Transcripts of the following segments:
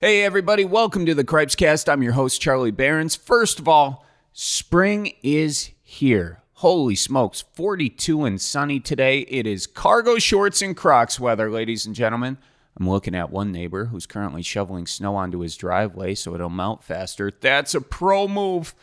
Hey, everybody, welcome to the Cripes Cast. I'm your host, Charlie Berens. First of all, spring is here. Holy smokes, 42 and sunny today. It is cargo shorts and Crocs weather, ladies and gentlemen. I'm looking at one neighbor who's currently shoveling snow onto his driveway so it'll melt faster. That's a pro move.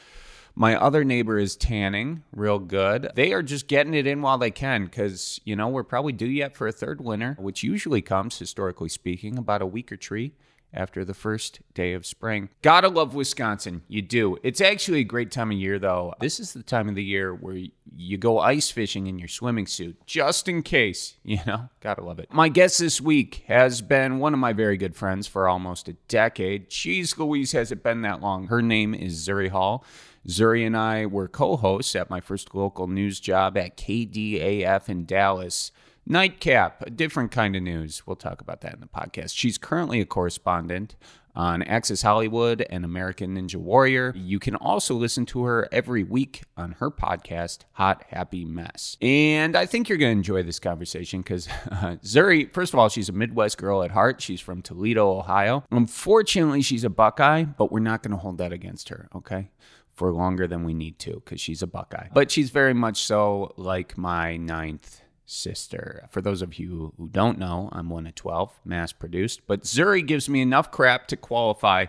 My other neighbor is tanning real good. They are just getting it in while they can because, you know, we're probably due yet for a third winter, which usually comes, historically speaking, about a week or tree after the first day of spring. Gotta love Wisconsin. You do. It's actually a great time of year, though. This is the time of the year where you go ice fishing in your swimming suit, just in case, you know? Gotta love it. My guest this week has been one of my very good friends for almost a decade. Jeez Louise, has it been that long? Her name is Zuri Hall. Zuri and I were co hosts at my first local news job at KDAF in Dallas. Nightcap, a different kind of news. We'll talk about that in the podcast. She's currently a correspondent on Access Hollywood and American Ninja Warrior. You can also listen to her every week on her podcast, Hot Happy Mess. And I think you're going to enjoy this conversation because uh, Zuri, first of all, she's a Midwest girl at heart. She's from Toledo, Ohio. Unfortunately, she's a Buckeye, but we're not going to hold that against her, okay? for longer than we need to because she's a Buckeye. But she's very much so like my ninth sister. For those of you who don't know, I'm one of 12, mass produced, but Zuri gives me enough crap to qualify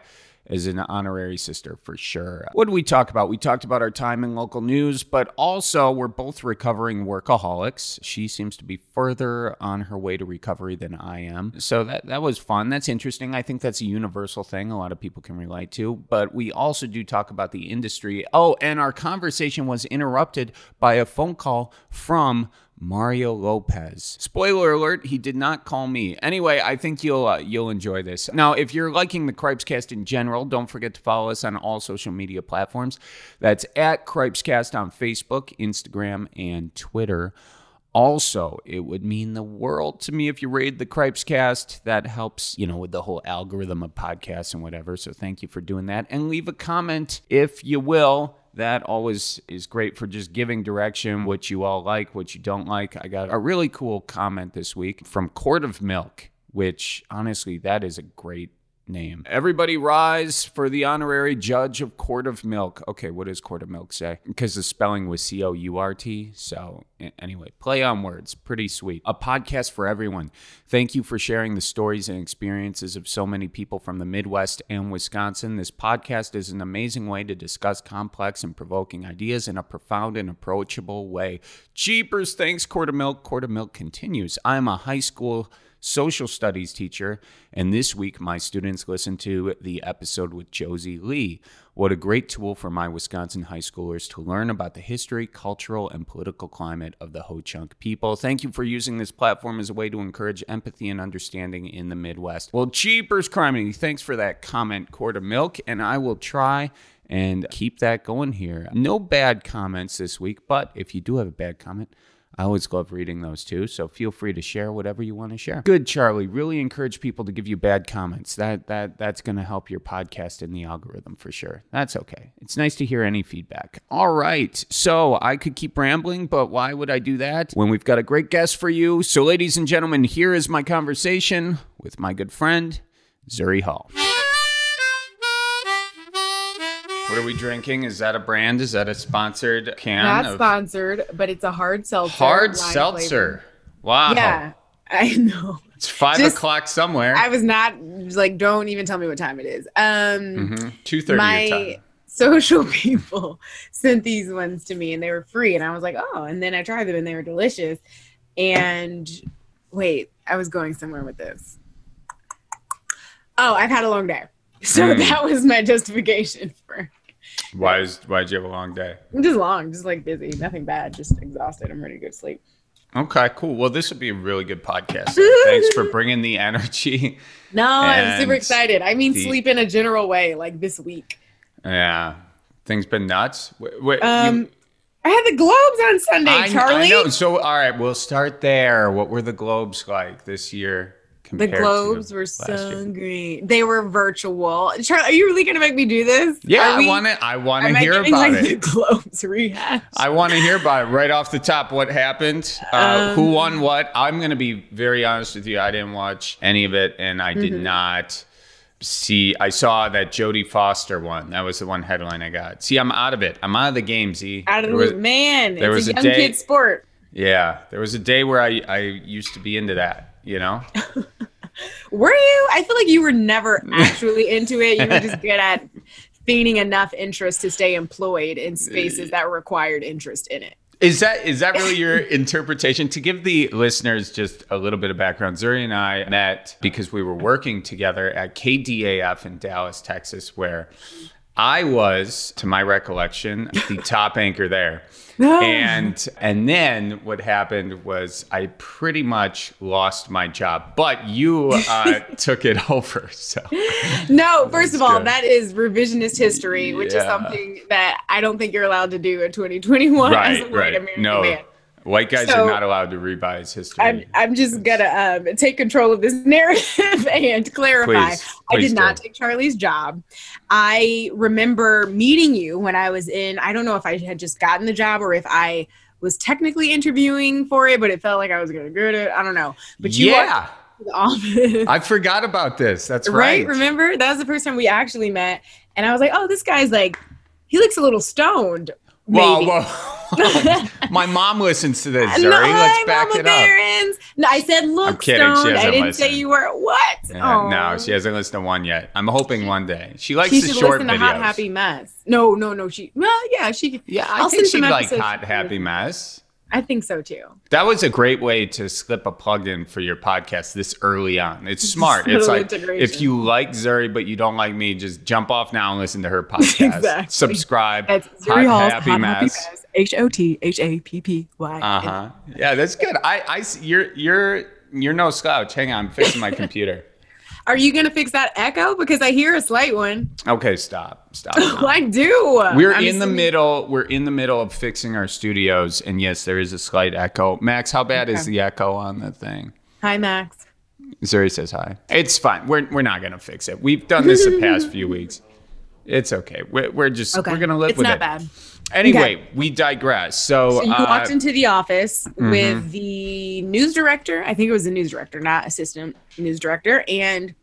as an honorary sister for sure. What did we talk about? We talked about our time in local news, but also we're both recovering workaholics. She seems to be further on her way to recovery than I am. So that that was fun. That's interesting. I think that's a universal thing a lot of people can relate to, but we also do talk about the industry. Oh, and our conversation was interrupted by a phone call from Mario Lopez. Spoiler alert, he did not call me. Anyway, I think you'll uh, you'll enjoy this. Now, if you're liking the Cripescast in general, don't forget to follow us on all social media platforms. That's at Cripescast on Facebook, Instagram, and Twitter. Also, it would mean the world to me if you rate the Cripescast. That helps, you know, with the whole algorithm of podcasts and whatever. So thank you for doing that. And leave a comment if you will that always is great for just giving direction, what you all like, what you don't like. I got a really cool comment this week from Quart of Milk, which honestly, that is a great name. Everybody rise for the honorary judge of Quart of Milk. Okay, what does Quart of Milk say? Because the spelling was C O U R T. So, anyway, play on words. Pretty sweet. A podcast for everyone. Thank you for sharing the stories and experiences of so many people from the Midwest and Wisconsin. This podcast is an amazing way to discuss complex and provoking ideas in a profound and approachable way. Cheapers, thanks, Quart of Milk. Quart of Milk continues. I'm a high school social studies teacher, and this week my students listened to the episode with Josie Lee. What a great tool for my Wisconsin high schoolers to learn about the history, cultural, and political climate of the Ho Chunk people. Thank you for using this platform as a way to encourage empathy and understanding in the Midwest. Well, cheapers, Criminy, thanks for that comment, Quart of Milk, and I will try and keep that going here. No bad comments this week, but if you do have a bad comment, I always love reading those too. So feel free to share whatever you want to share. Good, Charlie. Really encourage people to give you bad comments. That that that's going to help your podcast in the algorithm for sure. That's okay. It's nice to hear any feedback. All right. So I could keep rambling, but why would I do that when we've got a great guest for you? So, ladies and gentlemen, here is my conversation with my good friend Zuri Hall. What are we drinking? Is that a brand? Is that a sponsored can? Not of sponsored, but it's a hard seltzer. hard seltzer? flavor. Wow. Yeah, I know. It's five Just- o'clock somewhere. I was not like, don't even tell me what time it is. Um, mm-hmm. Two thirty your time. my social people sent these ones to me, and they were free, and I was like, oh, and then I tried them, and they were delicious. And wait, I was going somewhere with this. Oh, I've had a long day. So Mm. that was my justification for Why is why did you have a long day? just long, just like busy, nothing bad, just exhausted. I'm ready to go to sleep. Okay, cool. Well, this would be a really good podcast. Thanks for bringing the energy. No, I'm super excited. I mean, the- sleep in a general way, like this week. Yeah, things been nuts. Wait, wait, Um, you- I had the Globes on Sunday, I, Charlie. I know. So, all right, we'll start there. What were the globes like this year? The Globes were so year? great. They were virtual. Charlie, are you really going to make me do this? Yeah, Are I want to. I want to hear about like, it. The Globes rehash. I want to hear about it right off the top. What happened? Uh, who Um, won what? I'm going to be very honest with you. I didn't watch any of it, and I did Mhm. not See, I saw that Jodie Foster one. That was the one headline I got. See, I'm out of it. I'm out of the game. Z. Out of the man. there it's was a a day- kid sport. Yeah, there was a day where I I used to be into that. You know. Were you? I feel like you were never actually into it. You were just good at feigning enough interest to stay employed in spaces that required interest in it. Is that is that really your interpretation? To give the listeners just a little bit of background, Zuri and I met because we were working together at KDAF in Dallas, Texas, where I was, to my recollection, the top anchor there. And and then what happened was I pretty much lost my job, but you uh, took it over. So No, first of all, good. that is revisionist history, which is something that I don't think you're allowed to do in 2021 as a right, right, no, man. White guys So- are not allowed to revise history. I'm, I'm just gonna um, take control of this narrative and clarify. Please, I please did not take Charlie's job. I remember meeting you when I was in. I don't know if I had just gotten the job or if I was technically interviewing for it, but it felt like I was gonna get it. I don't know. But you yeah, the office. I forgot about this. That's right. right. Remember that was the first time we actually met, and I was like, "Oh, this guy's like, he looks a little stoned." Whoa, Maybe. whoa. My mom listens to this, Zuri. No, Let's hi, back Mama it up. No, I said look kidding. She stoned. I didn't say you were what? Yeah, no, she hasn't listened to one yet. I'm hoping one day. She likes She the short listen to videos. Hot Happy Mess. No, no, no. She well, yeah, she. yeah, I I'll think she'd like Hot Happy. Mess. I think so too. That was a great way to slip a plug in for your podcast this early on. It's smart. It's like integration. if you like Zuri but you don't like me, just jump off now and listen to her podcast. Exactly. Subscribe. That's Hot Zuri Hall's Happy Hot Mess. Happy Mess. H O T H A P P Y. Uh huh. Yeah, that's good. I, I, you're, you're, you're no slouch. Hang on, I'm fixing my computer. Are you gonna fix that echo? Because I hear a slight one. Okay, stop, stop. I do. We're I'm in the assuming- middle. We're in the middle of fixing our studios, and yes, there is a slight echo. Max, how bad is the echo on the thing? Hi, Max. Zuri says hi. It's fine. We're we're not gonna fix it. We've done this the past few weeks. It's okay. We're, we're just Okay. we're gonna live it's with it. It's not bad. Anyway, we digress. So, So you uh, walked into the office Mm-hmm. with the news director. I think it was the news director, not assistant news director. And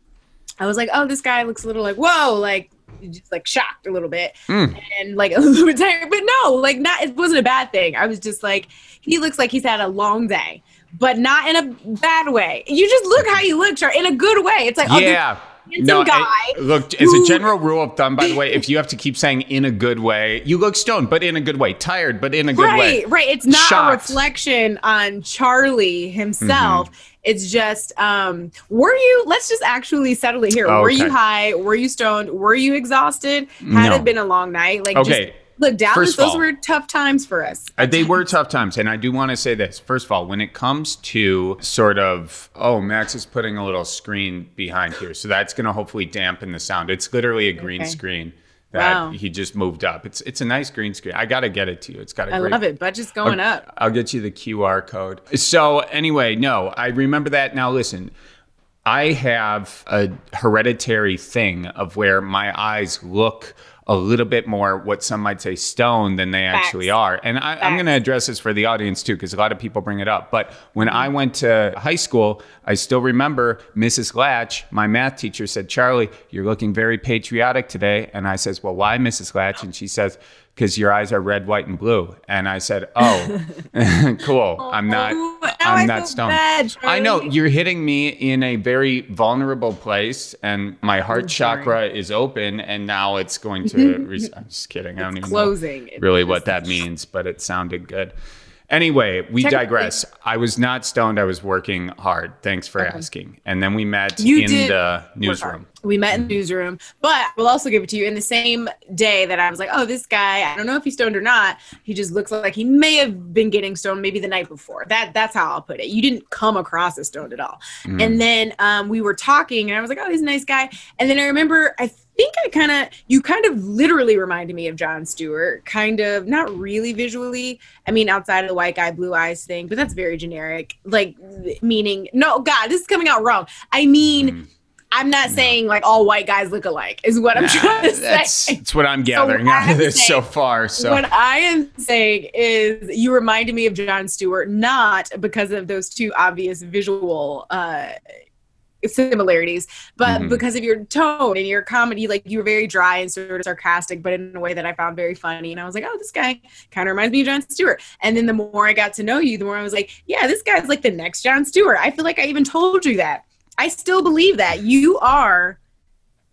I was like, oh, this guy looks a little like, whoa, like just like shocked a little bit Mm. and like a little bit tired. But no, like not it wasn't a bad thing. I was just like, he looks like he's had a long day. But not in a bad way. You just look how you look, Char, in a good way. It's like, oh, yeah. handsome No, guy I- look, as a general rule of thumb, by the way, if you have to keep saying in a good way, you look stoned, but in a good way, tired, but in a good way. right, right. It's not Shocked. a reflection on Charlie himself. Mm-hmm. It's just, um, were you? Let's just actually settle it here. Oh, Were you high? Were you stoned? Were you exhausted? Had No. it been a long night? Like, Okay. just look, Dallas. First of Those all- were tough times for us. Uh, they were tough times. And I do want to say this. First of all, when it comes to sort of, oh, Max is putting a little screen behind here. So that's going to hopefully dampen the sound. It's literally a green Okay. screen that Wow. he just moved up. It's it's a nice green screen. I got to get it to you. It's got a I great I love it. Budget's going I'll, up. I'll get you the QR code. So anyway, no, I remember that. Now listen, I have a hereditary thing of where my eyes look a little bit more what some might say stone than they actually are. And I, I'm going to address this for the audience too, because a lot of people bring it up. But when mm-hmm. I went to high school, I still remember Mrs. Latch, my math teacher, said, Charlie, you're looking very patriotic today. And I says, Well, why, Mrs. Latch? And she says, because your eyes are red, white, and blue. And I said, "Oh, cool. I'm not. Oh, I'm I not stoned. bad, I know you're hitting me in a very vulnerable place, and my heart chakra is open, and now it's going to. Re- I'm just kidding. I don't even Closing. know really what that means, but it sounded good. Anyway, we digress. I was not stoned. I was working hard. Thanks for asking. And then we met You in did the newsroom. We met in the newsroom, but we'll also give it to you in the same day that I was like, oh, this guy, I don't know if he's stoned or not. He just looks like he may have been getting stoned maybe the night before. That that's how I'll put it. You didn't come across as stoned at all. Mm. And then um, we were talking, and I was like, oh, he's a nice guy. And then I remember, I think I kind of, you kind of literally reminded me of Jon Stewart, kind of, not really visually. I mean, outside of the white guy, blue eyes thing, but that's very generic. Like, meaning, no, God, this is coming out wrong. I mean, Mm. I'm not saying like all white guys look alike, is what I'm trying to That's, say. that's what I'm gathering what out of this so far. So What I am saying is, you reminded me of Jon Stewart, not because of those two obvious visual uh, similarities, but Mhm. because of your tone and your comedy, like you were very dry and sort of sarcastic, but in a way that I found very funny. And I was like, oh, this guy kind of reminds me of Jon Stewart. And then the more I got to know you, the more I was like, yeah, this guy's like the next Jon Stewart. I feel like I even told you that. I still believe that you are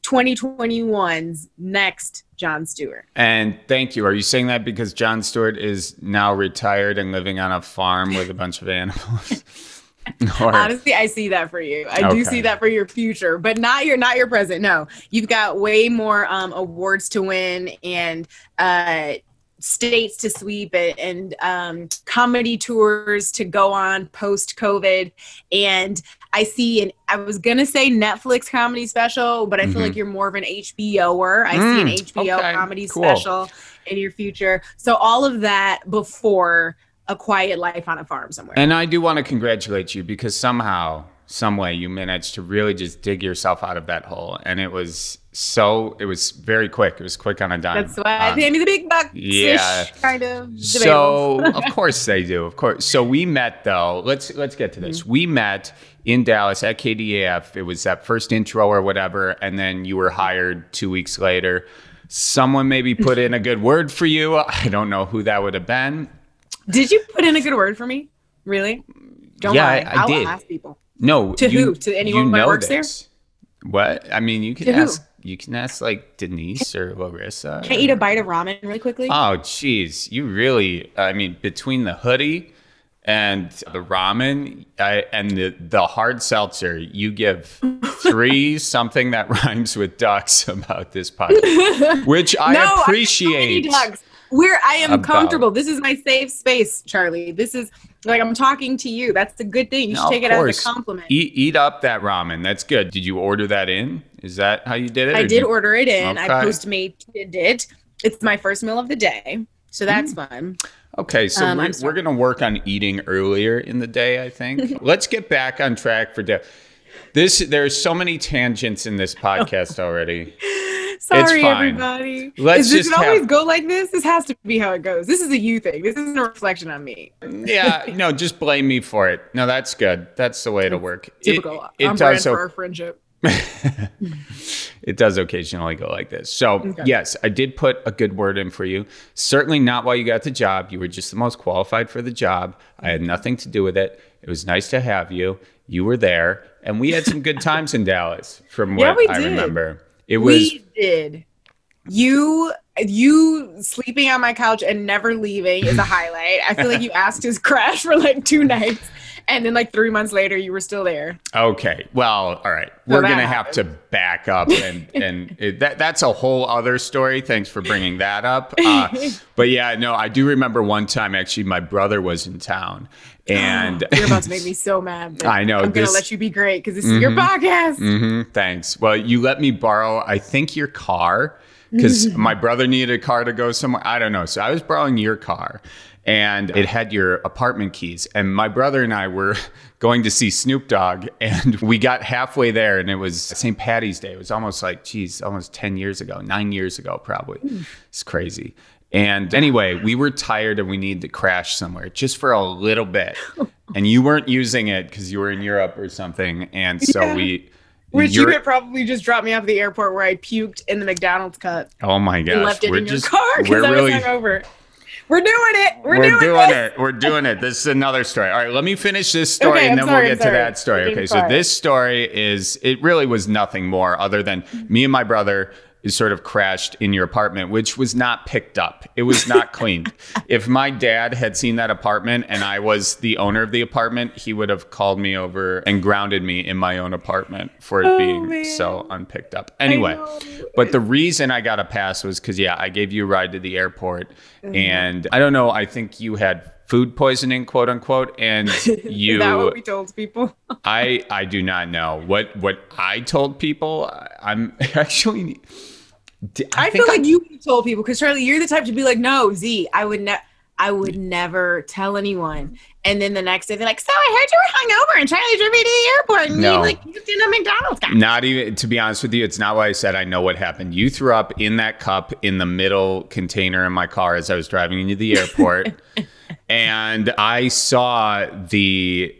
2021's next Jon Stewart. And thank you. Are you saying that because Jon Stewart is now retired and living on a farm with a bunch of animals? or, Honestly, I see that for you. I Okay. do see that for your future, but not your not your present. No, you've got way more um, awards to win and uh, states to sweep it, and um, comedy tours to go on post COVID. And I see, and I was gonna say Netflix comedy special, but I feel Mhm. like you're more of an HBOer. I see an Mm, HBO okay, comedy cool. special in your future. So all of that before a quiet life on a farm somewhere. and I do want to congratulate you because somehow, some way, you managed to really just dig yourself out of that hole, and it was so. It was very quick. It was quick on a dime. That's why Um, they pay me the big bucks. yeah. kind of. So of course they do. Of course. So we met though. Let's let's get to this. Mm-hmm. We met in Dallas at KDAF. It was that first intro or whatever, and then you were hired two weeks later. Someone maybe put in a good word for you. I don't know who that would have been. Did you put in a good word for me? Really? Don't Yeah, lie. I- I will did. ask people. No. To you- who? To anyone you that know works there? What? I mean, you can To who? ask. You can ask like Denise or Larissa. Can I eat a bite of ramen really quickly? Oh, jeez. You really, I mean, between the hoodie and the ramen I, and the, the hard seltzer, you give three something that rhymes with ducks about this podcast, which I no, I have so appreciate. many ducks. Where I am about- comfortable. This is my safe space, Charlie. This is like I'm talking to you. That's a good thing. You should No, take of it as a compliment. Eat, eat up that ramen. That's good. Did you order that in? Is that how you did it? I did you- order it in. I Okay. postmated it. It's my first meal of the day. So that's fun. Okay, so Um, we're, we're going to work on eating earlier in the day. I think. Let's get back on track for day. This there's so many tangents in this podcast already. Sorry, fine. everybody. Let's Is this just always have- go like this? This has to be how it goes. This is a you thing. This isn't a reflection on me. Yeah, no, just blame me for it. No, that's good. That's the way to work. Typical. It, I'm brand does. for our friendship. it does occasionally go like this. So Okay. yes, I did put a good word in for you. Certainly not while you got the job. You were just the most qualified for the job. I had nothing to do with it. It was nice to have you. You were there, and we had some good times in Dallas. From Yeah, what we I did. remember, it was. we did. You you sleeping on my couch and never leaving is a highlight. I feel like you asked his crash for like two nights, and then like three months later you were still there. Okay. Well, all right. We're gonna have to back up, and and it, that that's a whole other story. Thanks for bringing that up. Uh, but yeah, no, I do remember one time actually, my brother was in town, and You're about to make me so mad. I know, I'm this- gonna let you be great because this is your podcast. Mhm, thanks. Well, you let me borrow, I think, your car because my brother needed a car to go somewhere. I don't know. So I was borrowing your car and it had your apartment keys. And my brother and I were going to see Snoop Dogg and we got halfway there and it was St. Patty's Day. It was almost like, geez, almost 10 years ago, nine years ago, probably. Hmm. It's crazy. And anyway, we were tired and we needed to crash somewhere just for a little bit. And you weren't using it because you were in Europe or something. And so Yeah. we. Which you could probably just drop me off at the airport where I puked in the McDonald's cup Oh my gosh, left it we're in just your car because I was hungover. We're doing it. We're, we're doing, doing it. We're doing it. This is another story. All right, let me finish this story Okay, and then sorry, we'll get to that story. Okay, so this story is it really was nothing more other than me and my brother is sort of crashed in your apartment, which was not picked up. It was not cleaned. if my dad had seen that apartment and I was the owner of the apartment, he would have called me over and grounded me in my own apartment for it Oh, being man. so unpicked up. Anyway, but the reason I got a pass was because, yeah, I gave you a ride to the airport. Mm-hmm. And I don't know, I think you had food poisoning, quote unquote. And you Is that what we told people? I, I do not know what, what I told people. I'm actually, I, I, feel like you would have told people because Charlie, you're the type to be like, no, Z, I would never. I would never tell anyone. And then the next day they're like, so I heard you were hungover and Charlie drove me to the airport and No. you like you did a McDonald's guy. Not even to be honest with you, it's not what I said. I know what happened. You threw up in that cup in the middle container in my car as I was driving into the airport. and I saw the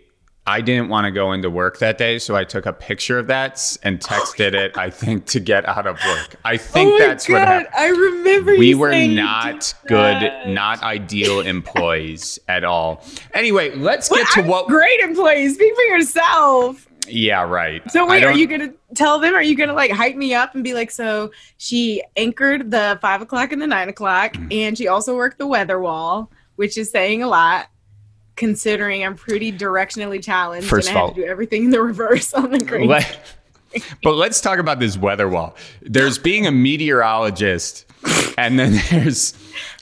I didn't want to go into work that day, so I took a picture of that and texted it. I think to get out of work. I think oh that's what happened. I remember We you were not good, that. not ideal employees at all. Anyway, let's get to I'm what. great employees. Speak for yourself. Yeah, right. So wait, are you gonna tell them? Are you gonna like hype me up and be like, so she anchored the five o'clock and the nine o'clock, Mm. and she also worked the weather wall, which is saying a lot, considering I'm pretty directionally challenged First and I of have to do everything in the reverse on the green. Let- but let's talk about this weather wall. There's being a meteorologist, and then there's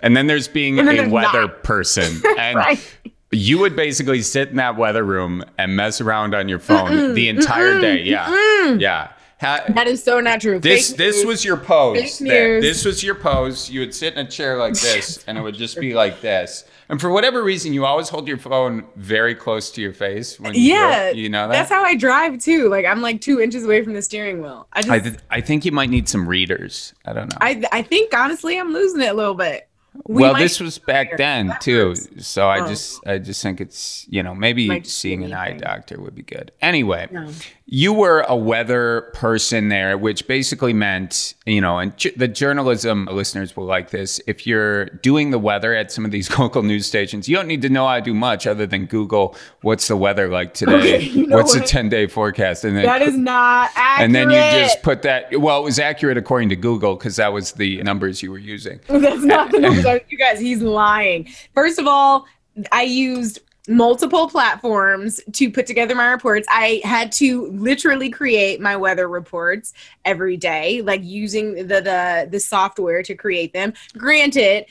and then there's being then a there's weather not. person. And Right. you would basically sit in that weather room and mess around on your phone the entire day. Yeah. Yeah. Ha- That is so not true. this Fake this news. was your pose. This was your pose. You would sit in a chair like this, and it would just be like this. And for whatever reason, you always hold your phone very close to your face when you yeah. it. You know that. That's how I drive too. Like I'm like two inches away from the steering wheel. I just I, th- I think you might need some readers. I don't know. I I think honestly I'm losing it a little bit. We well, this was back then too, so I Oh. just I just think it's you know maybe Might seeing an eye doctor would be good. Anyway, No. you were a weather person there, which basically meant you know, and the journalism listeners will like this. If you're doing the weather at some of these local news stations, you don't need to know how to do much other than Google what's the weather like today, Okay, you know what's the what? ten day forecast, and then That is not accurate. and then you just put that. Well, it was accurate according to Google because that was the numbers you were using. That's not the numbers. You guys, he's lying. First of all, I used multiple platforms to put together my reports. I had to literally create my weather reports every day, like using the the, the software to create them. Granted,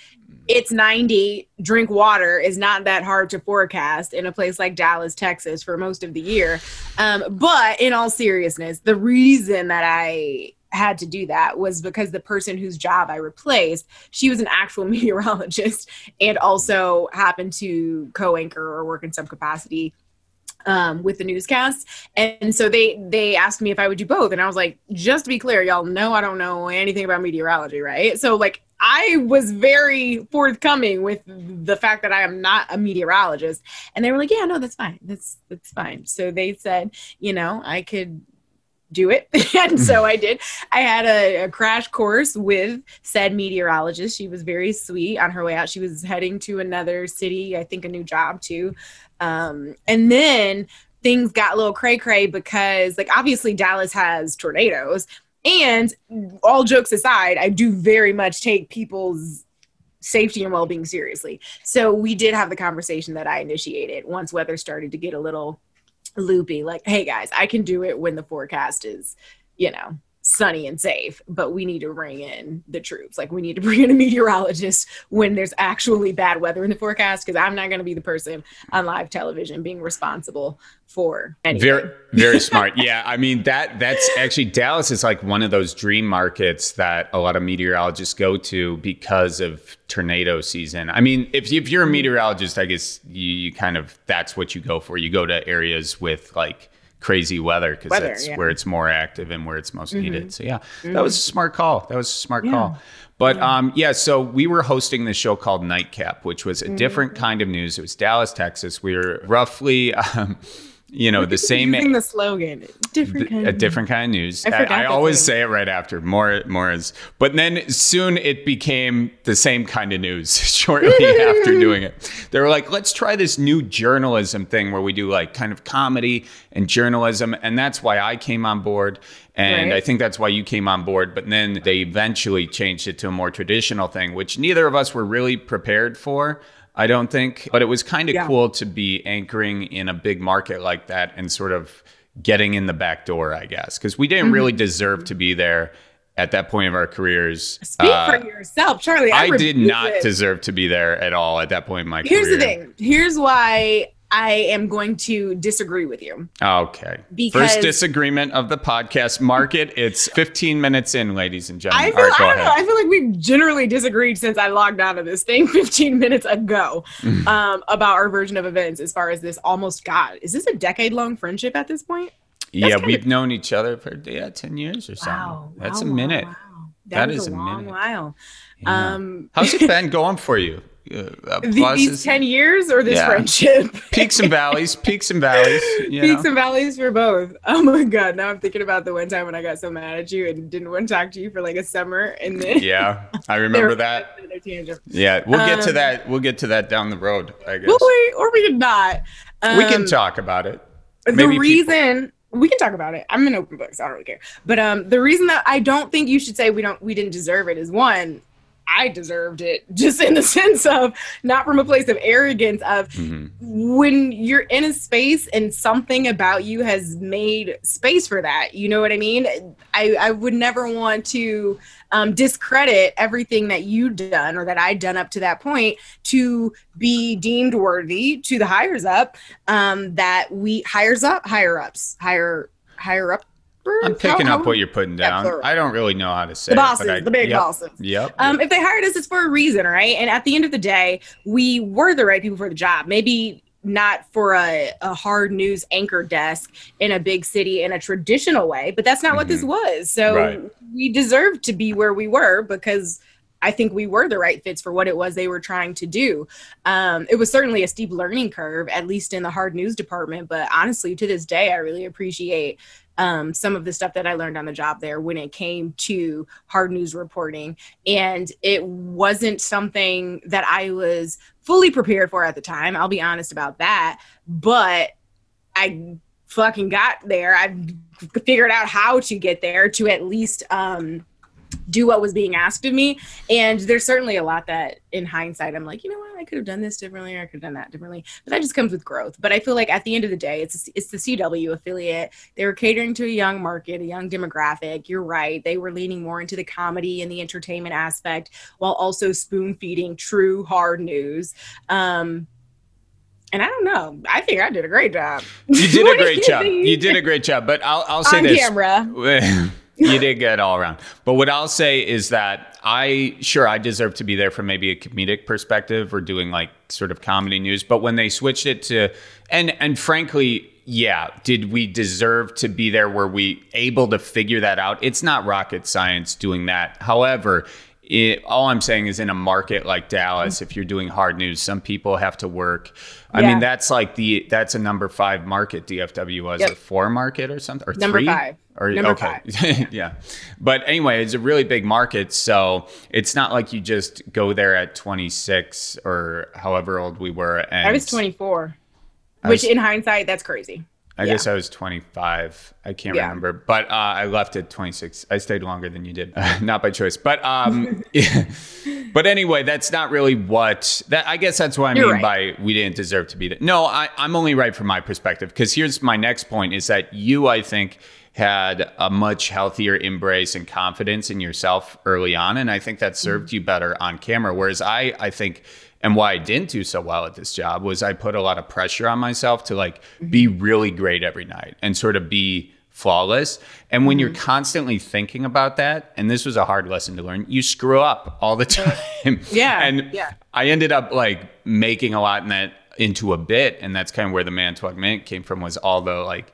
it's 90 drink water is not that hard to forecast in a place like dallas texas for most of the year um, but in all seriousness the reason that i had to do that was because the person whose job i replaced she was an actual meteorologist and also happened to co-anchor or work in some capacity um, with the newscast. And so they they asked me if I would do both, and I was like, just to be clear, y'all know I don't know anything about meteorology, right? So like I was very forthcoming with the fact that I am not a meteorologist, and they were like, yeah, no, that's fine, that's that's fine. So they said, you know, I could do it. And so i did. I had a, a crash course with said meteorologist. She was very sweet on her way out. She was heading to another city i think a new job too. Um, and then things got a little cray cray because like obviously dallas has tornadoes. And all jokes aside i do very much take people's safety and well-being seriously. So we did have the conversation that i initiated once weather started to get a little loopy like hey guys i can do it when the forecast is you know sunny and safe but we need to bring in the troops like we need to bring in a meteorologist when there's actually bad weather in the forecast because i'm not going to be the person on live television being responsible for anything. Very, very smart. Yeah, I mean that that's actually Dallas is like one of those dream markets that a lot of meteorologists go to because of tornado season. I mean, if if you're a meteorologist, I guess you, you kind of that's what you go for. You go to areas with like crazy weather because that's yeah. where it's more active and where it's most needed. So yeah, that was a smart call. That was a smart call. But um, yeah, so we were hosting this show called Nightcap, which was a different kind of news. It was Dallas, Texas. We were roughly, um, you know, the same using the slogan different kind a different kind of news. I I, I always say it right after. More, more is. But then soon it became the same kind of news. Shortly after doing it, they were like, "Let's try this new journalism thing where we do like kind of comedy and journalism," and that's why I came on board. And Right. I think that's why you came on board. But then they eventually changed it to a more traditional thing, which neither of us were really prepared for. I don't think, but it was kind of Yeah. cool to be anchoring in a big market like that and sort of getting in the back door, I guess, because we didn't really Mm-hmm. deserve to be there at that point of our careers. speak Uh, for yourself charlie i, I did not it. deserve to be there at all at that point in my here's career. Here's the thing here's why i am going to disagree with you Okay. Because- First disagreement of the podcast market. It's 15 minutes in, ladies and gentlemen. I feel, right, I don't know. I feel like we've generally disagreed since I logged out of this thing 15 minutes ago um, about our version of events as far as this almost God. Is this a decade long friendship at this point? yeah, we've known each other for yeah, 10 years or something. That's Wow, a minute. Wow. That That is a long minute. while. Yeah. Um, How's it been going for you? Uh, pluses, These 10 years or this Yeah. friendship? peaks and valleys, peaks and valleys. You Peaks know? and valleys for both. Oh my god! Now I'm thinking about the one time when I got so mad at you and didn't want to talk to you for like a summer, and then yeah, I remember that. Yeah, we'll get to Um, that. We'll get to that down the road. I guess wait, or we could not. we can Um, talk about it. the maybe people- reason we can talk about it. I'm an open book, so I don't really care. But um, the reason that I don't think you should say we don't we didn't deserve it is one. I deserved it just in the sense of not from a place of arrogance of Mhm. when you're in a space and something about you has made space for that you know what i mean i, I would never want to um, discredit everything that you've done or that i'd done up to that point to be deemed worthy to the hires up um, that we hires up higher ups higher higher up I'm picking up what you're putting down. plural. I don't really know how to say the it, bosses but I- the big yep, bosses Yep. um, if they hired us, it's for a reason, right? And at the end of the day, we were the right people for the job. Maybe not for a, a hard news anchor desk in a big city in a traditional way, but that's not what this was. So Right. we deserved to be where we were because I think we were the right fits for what it was they were trying to do. Um, it was certainly a steep learning curve, at least in the hard news department. But honestly, to this day, I really appreciate um, some of the stuff that I learned on the job there when it came to hard news reporting. And it wasn't something that I was fully prepared for at the time. I'll be honest about that. But I fucking got there. I figured out how to get there to at least um, do what was being asked of me. And there's certainly a lot that in hindsight, I'm like, you know what, I could have done this differently or I could have done that differently. But that just comes with growth. But I feel like at the end of the day, it's it's the CW affiliate. They were catering to a young market, a young demographic. You're right. They were leaning more into the comedy and the entertainment aspect while also spoon feeding true hard news. Um, and I don't know. I think I did a great job. You did a great job. You did a great job. But I'll, I'll say on this. camera. you did good all around. But what I'll say is that I sure I deserve to be there from maybe a comedic perspective or doing like sort of comedy news. But when they switched it to and and frankly, yeah, did we deserve to be there? Were we able to figure that out? It's not rocket science doing that. However, it, all I'm saying is in a market like Dallas, if you're doing hard news, some people have to work. I Yeah. mean, that's like the that's a number five market. DFW was Yep. a four market or something or Number three? five. Or Number okay, yeah. But anyway, it's a really big market, so it's not like you just go there at 26 or however old we were. And I was 24, I which was- in hindsight, that's crazy. I yeah. guess I was 25. I can't Yeah. remember, but uh, I left at 26. I stayed longer than you did, not by choice. But um, but anyway, that's not really what that. I guess that's what I You're mean right. by we didn't deserve to be there. No, I, I'm only right from my perspective because here's my next point: is that you, I think, had a much healthier embrace and confidence in yourself early on, and I think that served you better on camera. Whereas I, I think. And why I didn't do so well at this job was I put a lot of pressure on myself to like mm-hmm. be really great every night and sort of be flawless. And when you're mm-hmm. constantly thinking about that, and this was a hard lesson to learn, you screw up all the time. Yeah, And yeah. I ended up like making a lot in that into a bit. And that's kind of where the Manitowoc Minute came from was all the like,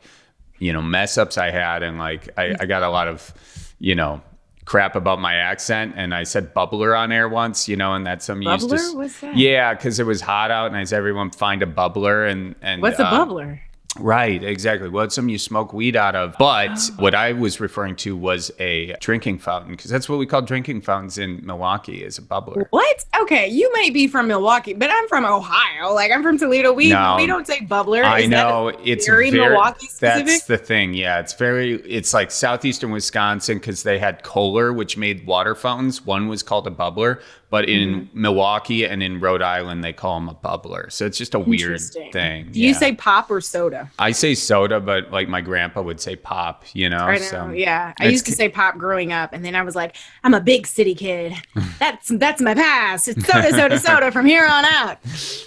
you know, mess ups I had. And like, I, I mm-hmm. got a lot of, you know, crap about my accent and I said bubbler on air once, you know, and that's something you used to. Bubbler? What's that? Yeah, because it was hot out and I said everyone find a bubbler and and What's a uh, bubbler? Right, exactly. Well, it's something you smoke weed out of. But what I was referring to was a drinking fountain because that's what we call drinking fountains in Milwaukee is a bubbler. What? Okay, you may be from Milwaukee, but I'm from Ohio. Like I'm from Toledo. We No. we don't say bubbler. I Is that know it's very Milwaukee specific? That's the thing. Yeah, it's very. It's like southeastern Wisconsin because they had Kohler, which made water fountains. One was called a bubbler, but in Mm-hmm. Milwaukee and in Rhode Island they call them a bubbler. So it's just a weird thing. Do you Yeah. say pop or soda? I say soda, but like my grandpa would say pop. You know. I know. so yeah, I used to say pop growing up, and then I was like, I'm a big city kid. That's that's my past. It's soda, soda, soda from here on out.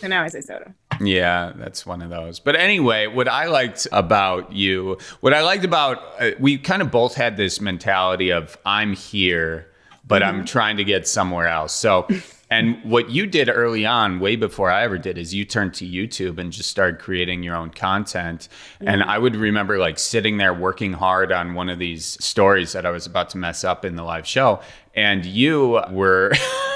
And now I say soda. Yeah, that's one of those. But anyway, what I liked about you, what I liked about, uh, we kind of both had this mentality of I'm here, but I'm mm-hmm. trying to get somewhere else. So, and what you did early on, way before I ever did, is you turned to YouTube and just started creating your own content. And mm-hmm. I would remember like sitting there working hard on one of these stories that I was about to mess up in the live show. And you were.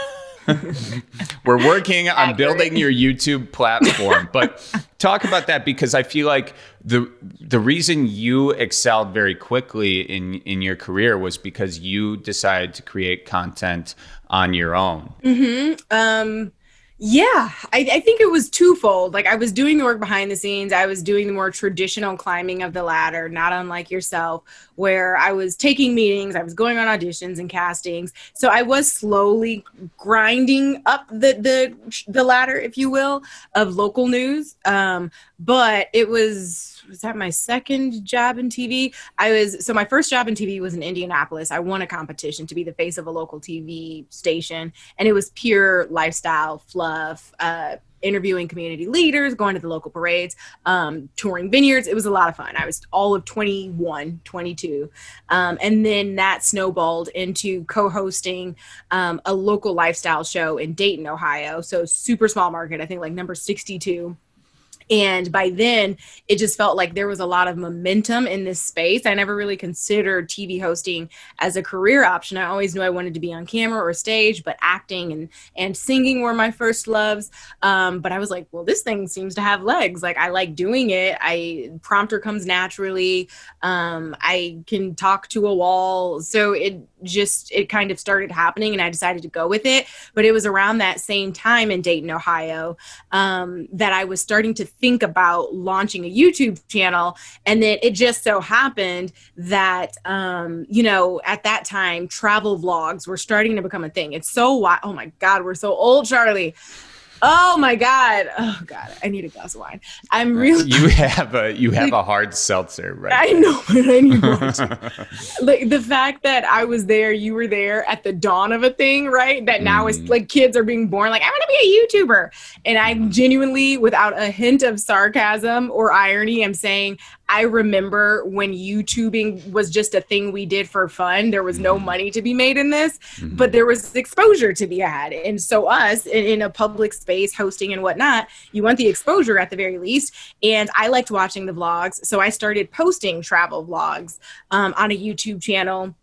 We're working on building your YouTube platform, but talk about that because I feel like the the reason you excelled very quickly in in your career was because you decided to create content on your own. Mm-hmm. Um, yeah, I, I, think it was twofold. Like I was doing the work behind the scenes. I was doing the more traditional climbing of the ladder, not unlike yourself, where I was taking meetings, I was going on auditions and castings. So I was slowly grinding up the the the ladder, if you will, of local news. Um, but it was was that my second job in TV? I was so my first job in TV was in Indianapolis. I won a competition to be the face of a local TV station, and it was pure lifestyle fluff. Uh, interviewing community leaders, going to the local parades, um, touring vineyards. It was a lot of fun. I was all of 21, 22. Um, and then that snowballed into co hosting um, a local lifestyle show in Dayton, Ohio. So, super small market, I think like number 62 and by then, it just felt like there was a lot of momentum in this space. I never really considered TV hosting as a career option. I always knew I wanted to be on camera or stage, but acting and and singing were my first loves. Um, but I was like, well, this thing seems to have legs. Like I like doing it. I prompter comes naturally. Um, I can talk to a wall. So it just it kind of started happening and I decided to go with it. But it was around that same time in Dayton, Ohio, um, that I was starting to think about launching a YouTube channel. And then it just so happened that um, you know, at that time, travel vlogs were starting to become a thing. It's so wild. Oh my God, we're so old, Charlie. Oh my god! Oh god! I need a glass of wine. I'm really. You have a you have a hard seltzer, right? I know, but I need one. like the fact that I was there, you were there at the dawn of a thing, right? That now mm. is like kids are being born. Like I want to be a YouTuber, and I genuinely, without a hint of sarcasm or irony, I'm saying I remember when YouTubing was just a thing we did for fun. There was no mm-hmm. money to be made in this, mm-hmm. but there was exposure to be had. And so, us in, in, a public space, hosting and whatnot, you want the exposure at the very least. And I liked watching the vlogs. So, I started posting travel vlogs um, on a YouTube channel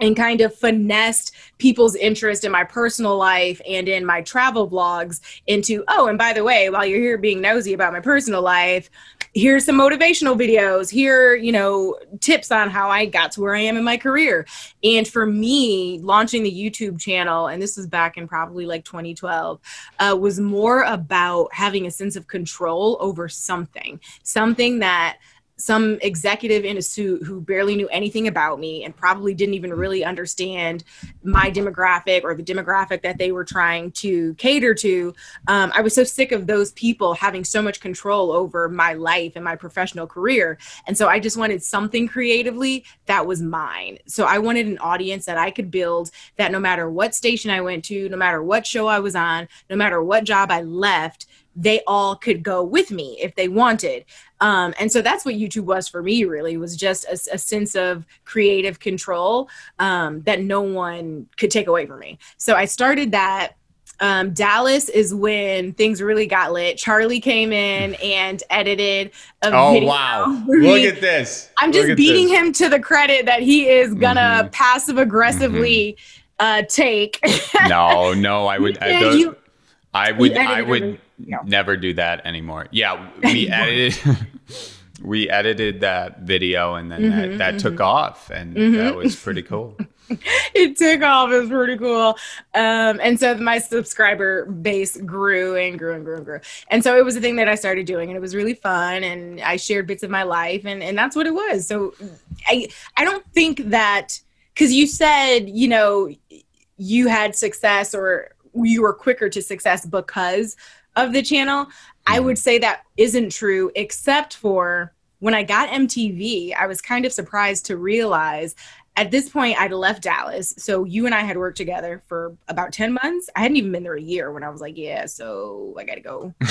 and kind of finessed people's interest in my personal life and in my travel vlogs into oh and by the way while you're here being nosy about my personal life here's some motivational videos. Here you know tips on how i got to where i am in my career. And for me launching the youtube channel and this was back in probably like 2012 uh, was more about having a sense of control over something. Something that some executive in a suit who barely knew anything about me and probably didn't even really understand my demographic or the demographic that they were trying to cater to. Um, I was so sick of those people having so much control over my life and my professional career. And so I just wanted something creatively that was mine. So I wanted an audience that I could build that no matter what station I went to, no matter what show I was on, no matter what job I left, they all could go with me if they wanted. Um, and so that's what YouTube was for me, really, was just a, a sense of creative control um, that no one could take away from me. So I started that. Um, Dallas is when things really got lit. Charlie came in and edited a oh, video. wow. Look at this. I'm just beating this. him to the credit that he is gonna mm-hmm. passive aggressively mm-hmm. uh, take. no, no, I would. I, you, I would. I would never do that anymore. Yeah, we edited we edited that video and then mm-hmm, that, that mm-hmm. took off and mm-hmm. that was pretty cool. it took off. It was pretty cool. Um, and so my subscriber base grew and grew and grew and grew. And so it was a thing that I started doing and it was really fun and I shared bits of my life and, and that's what it was. So I I don't think that because you said, you know, you had success or you were quicker to success because of the channel. I would say that isn't true, except for when I got MTV, I was kind of surprised to realize at this point I'd left Dallas. So you and I had worked together for about 10 months. I hadn't even been there a year when I was like, yeah, so I got to go.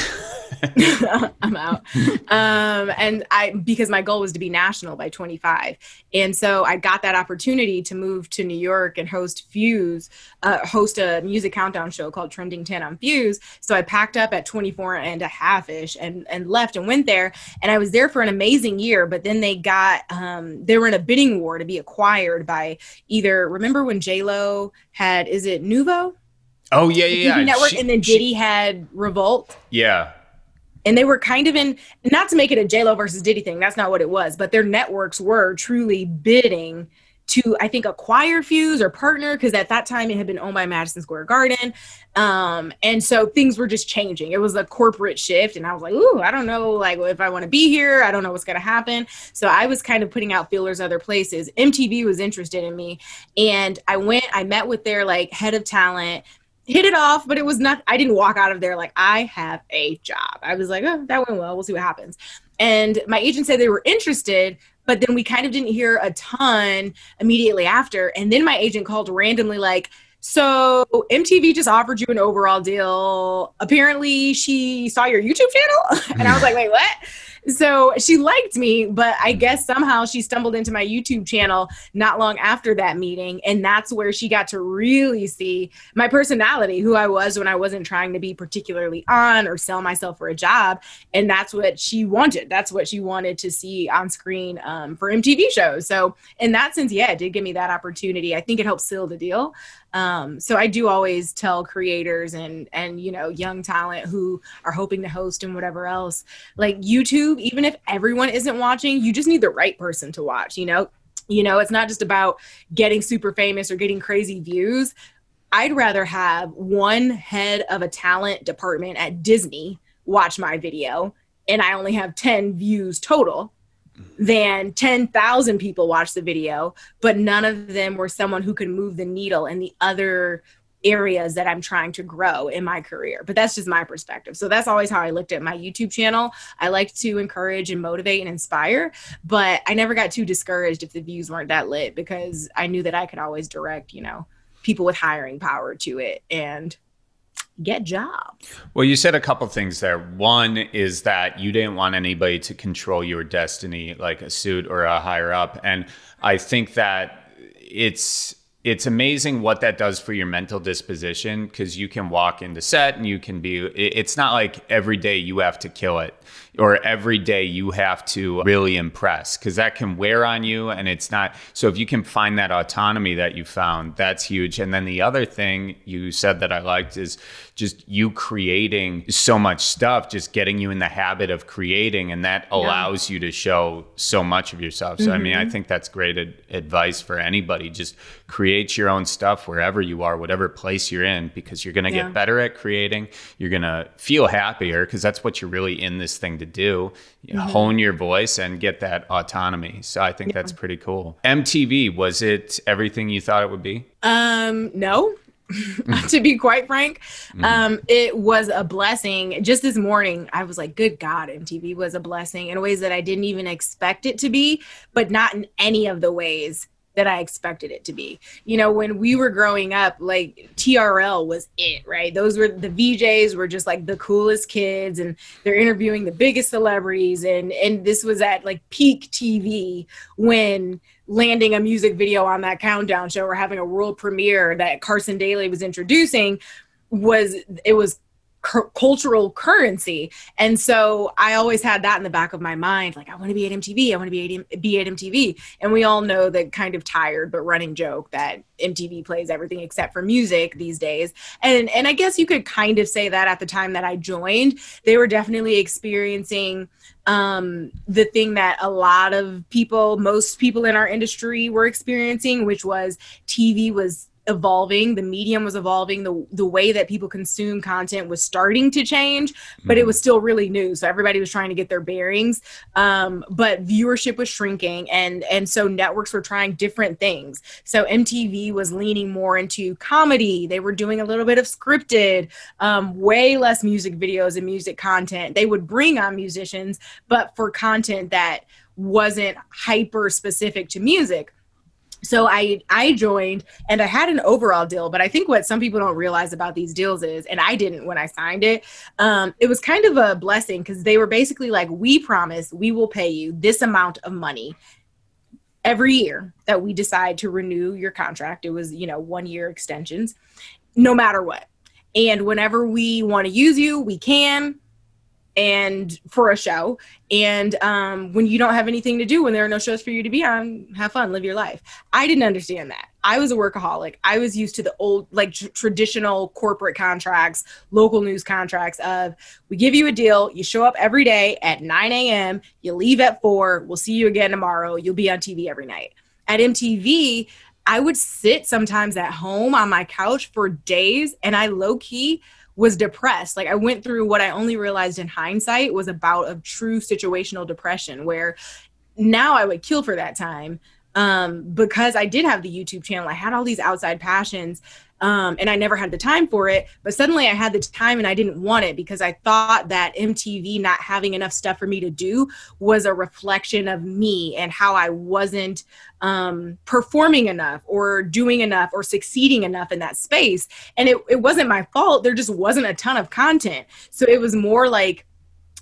I'm out. Um, and I, because my goal was to be national by 25. And so I got that opportunity to move to New York and host Fuse, uh, host a music countdown show called Trending 10 on Fuse. So I packed up at 24 and a half ish and, and left and went there. And I was there for an amazing year, but then they got, um, they were in a bidding war to be acquired by either, remember when J-Lo had, is it Nuvo? Oh yeah, yeah, yeah. Network, She- and then she- Diddy had Revolt. yeah. and they were kind of in not to make it a J Lo versus Diddy thing. That's not what it was, but their networks were truly bidding to I think acquire Fuse or partner because at that time it had been owned by Madison Square Garden, um, and so things were just changing. It was a corporate shift, and I was like, "Ooh, I don't know, like if I want to be here. I don't know what's going to happen." So I was kind of putting out feelers other places. MTV was interested in me, and I went. I met with their like head of talent hit it off, but it was not, I didn't walk out of there like, I have a job. I was like, oh, that went well. We'll see what happens. And my agent said they were interested, but then we kind of didn't hear a ton immediately after. And then my agent called randomly, like, so MTV just offered you an overall deal. Apparently, she saw your YouTube channel. and I was like, wait, what? So she liked me, but I guess somehow she stumbled into my YouTube channel not long after that meeting. And that's where she got to really see my personality, who I was when I wasn't trying to be particularly on or sell myself for a job. And that's what she wanted. That's what she wanted to see on screen um, for MTV shows. So, in that sense, yeah, it did give me that opportunity. I think it helped seal the deal. Um, so I do always tell creators and and you know young talent who are hoping to host and whatever else, like YouTube, even if everyone isn't watching, you just need the right person to watch. You know, you know, it's not just about getting super famous or getting crazy views. I'd rather have one head of a talent department at Disney watch my video and I only have 10 views total than 10,000 people watch the video, but none of them were someone who could move the needle in the other areas that I'm trying to grow in my career. But that's just my perspective. So that's always how I looked at my YouTube channel. I like to encourage and motivate and inspire, but I never got too discouraged if the views weren't that lit because I knew that I could always direct, you know, people with hiring power to it and get jobs. Well, you said a couple things there. One is that you didn't want anybody to control your destiny, like a suit or a higher up, and I think that it's it's amazing what that does for your mental disposition because you can walk into set and you can be it's not like every day you have to kill it or every day you have to really impress because that can wear on you and it's not so if you can find that autonomy that you found that's huge. And then the other thing you said that i liked is just you creating so much stuff just getting you in the habit of creating and that allows you to show so much of yourself. So i mean i mm-hmm. think that's great ad- advice for anybody. Just create your own stuff wherever you are whatever place you're in because you're going to Yeah. get better at creating. You're going to feel happier because that's what you're really in this thing to do Mm-hmm. hone your voice and get that autonomy so i think that's pretty cool mtv was it everything you thought it would be Um, no. to be quite frank, um, it was a blessing. Just this morning, I was like, "Good God, MTV was a blessing in ways that I didn't even expect it to be, but not in any of the ways that I expected it to be." You know, when we were growing up, like TRL was it, right? Those were the VJs were just like the coolest kids, and they're interviewing the biggest celebrities, and and this was at like peak TV when landing a music video on that countdown show or having a world premiere that Carson Daly was introducing was it was cu- cultural currency. And so I always had that in the back of my mind like I want to be at MTV I want to be at, be at MTV and we all know the kind of tired but running joke that MTV plays everything except for music these days. And and I guess you could kind of say that at the time that I joined they were definitely experiencing um, the thing that a lot of people, most people in our industry were experiencing, which was TV was evolving, the medium was evolving, the the way that people consume content was starting to change, but it was still really new. So everybody was trying to get their bearings. Um, but viewership was shrinking and and so networks were trying different things. So MTV was leaning more into comedy. They were doing a little bit of scripted, um, way less music videos and music content. They would bring on musicians, but for content that wasn't hyper specific to music so i i joined and i had an overall deal but i think what some people don't realize about these deals is and i didn't when i signed it um, it was kind of a blessing because they were basically like we promise we will pay you this amount of money every year that we decide to renew your contract. It was you know one year extensions no matter what. And whenever we want to use you we can and for a show. And um, when you don't have anything to do when there are no shows for you to be on have fun live your life. I didn't understand that. I was a workaholic. I was used to the old like tr- traditional corporate contracts local news contracts of we give you a deal you show up every day at 9 a.m you leave at 4 we'll see you again tomorrow you'll be on tv every night. At mtv i would sit sometimes at home on my couch for days and i low key was depressed. Like I went through what I only realized in hindsight was about of true situational depression where now I would kill for that time um, because I did have the YouTube channel. I had all these outside passions um, and I never had the time for it. But suddenly I had the time and I didn't want it because I thought that MTV not having enough stuff for me to do was a reflection of me and how I wasn't um, performing enough or doing enough or succeeding enough in that space. And it, it wasn't my fault. There just wasn't a ton of content. So it was more like,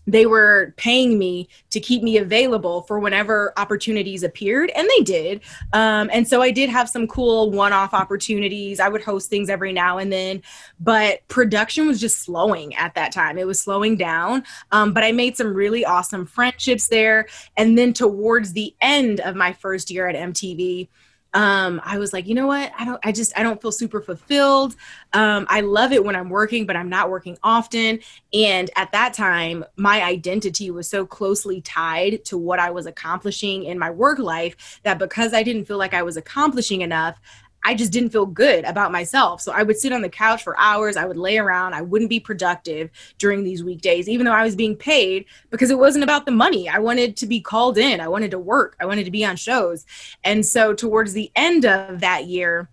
they were paying me to keep me available for whenever opportunities appeared and they did. Um, and so i did have some cool one-off opportunities. I would host things every now and then but production was just slowing at that time. It was slowing down. Um, but i made some really awesome friendships there. And then towards the end of my first year at mtv um, I was like, you know what? I don't, I just, I don't feel super fulfilled. Um, I love it when I'm working, but I'm not working often. And at that time, my identity was so closely tied to what I was accomplishing in my work life that because I didn't feel like I was accomplishing enough, I just didn't feel good about myself. So I would sit on the couch for hours. I would lay around. I wouldn't be productive during these weekdays, even though I was being paid because it wasn't about the money. I wanted to be called in. I wanted to work. I wanted to be on shows. And so towards the end of that year,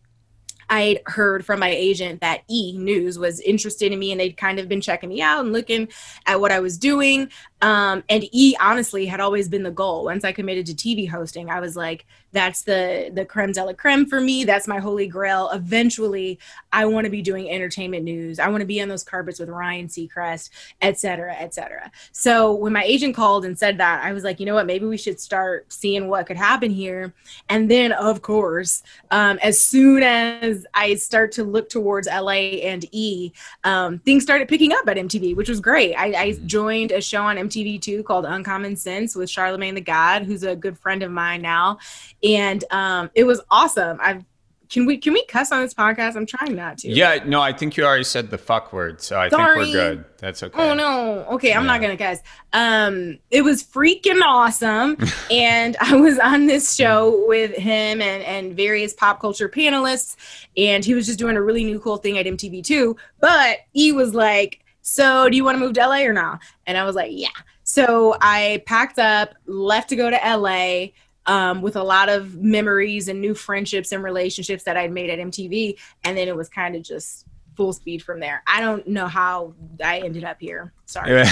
I'd heard from my agent that E News was interested in me and they'd kind of been checking me out and looking at what I was doing. Um, and E honestly had always been the goal. Once I committed to TV hosting, I was like, that's the the creme de la creme for me. That's my holy grail. Eventually, I want to be doing entertainment news. I want to be on those carpets with Ryan Seacrest, et cetera, et cetera. So when my agent called and said that, I was like, you know what? Maybe we should start seeing what could happen here. And then, of course, um, as soon as I start to look towards LA and E, um, things started picking up at MTV, which was great. I, I mm-hmm. joined a show on MTV MTV2 called Uncommon Sense with Charlemagne the God, who's a good friend of mine now. And um, it was awesome. I've can we can we cuss on this podcast? I'm trying not to. Yeah, no, I think you already said the fuck word, so I Sorry. think we're good. That's okay. Oh no. Okay, I'm yeah. not gonna cuss. Um, it was freaking awesome, and I was on this show with him and and various pop culture panelists, and he was just doing a really new cool thing at MTV2. But he was like, so do you want to move to LA or not? And I was like, yeah. So I packed up, left to go to LA um, with a lot of memories and new friendships and relationships that I'd made at MTV. And then it was kind of just full speed from there. I don't know how I ended up here. Sorry.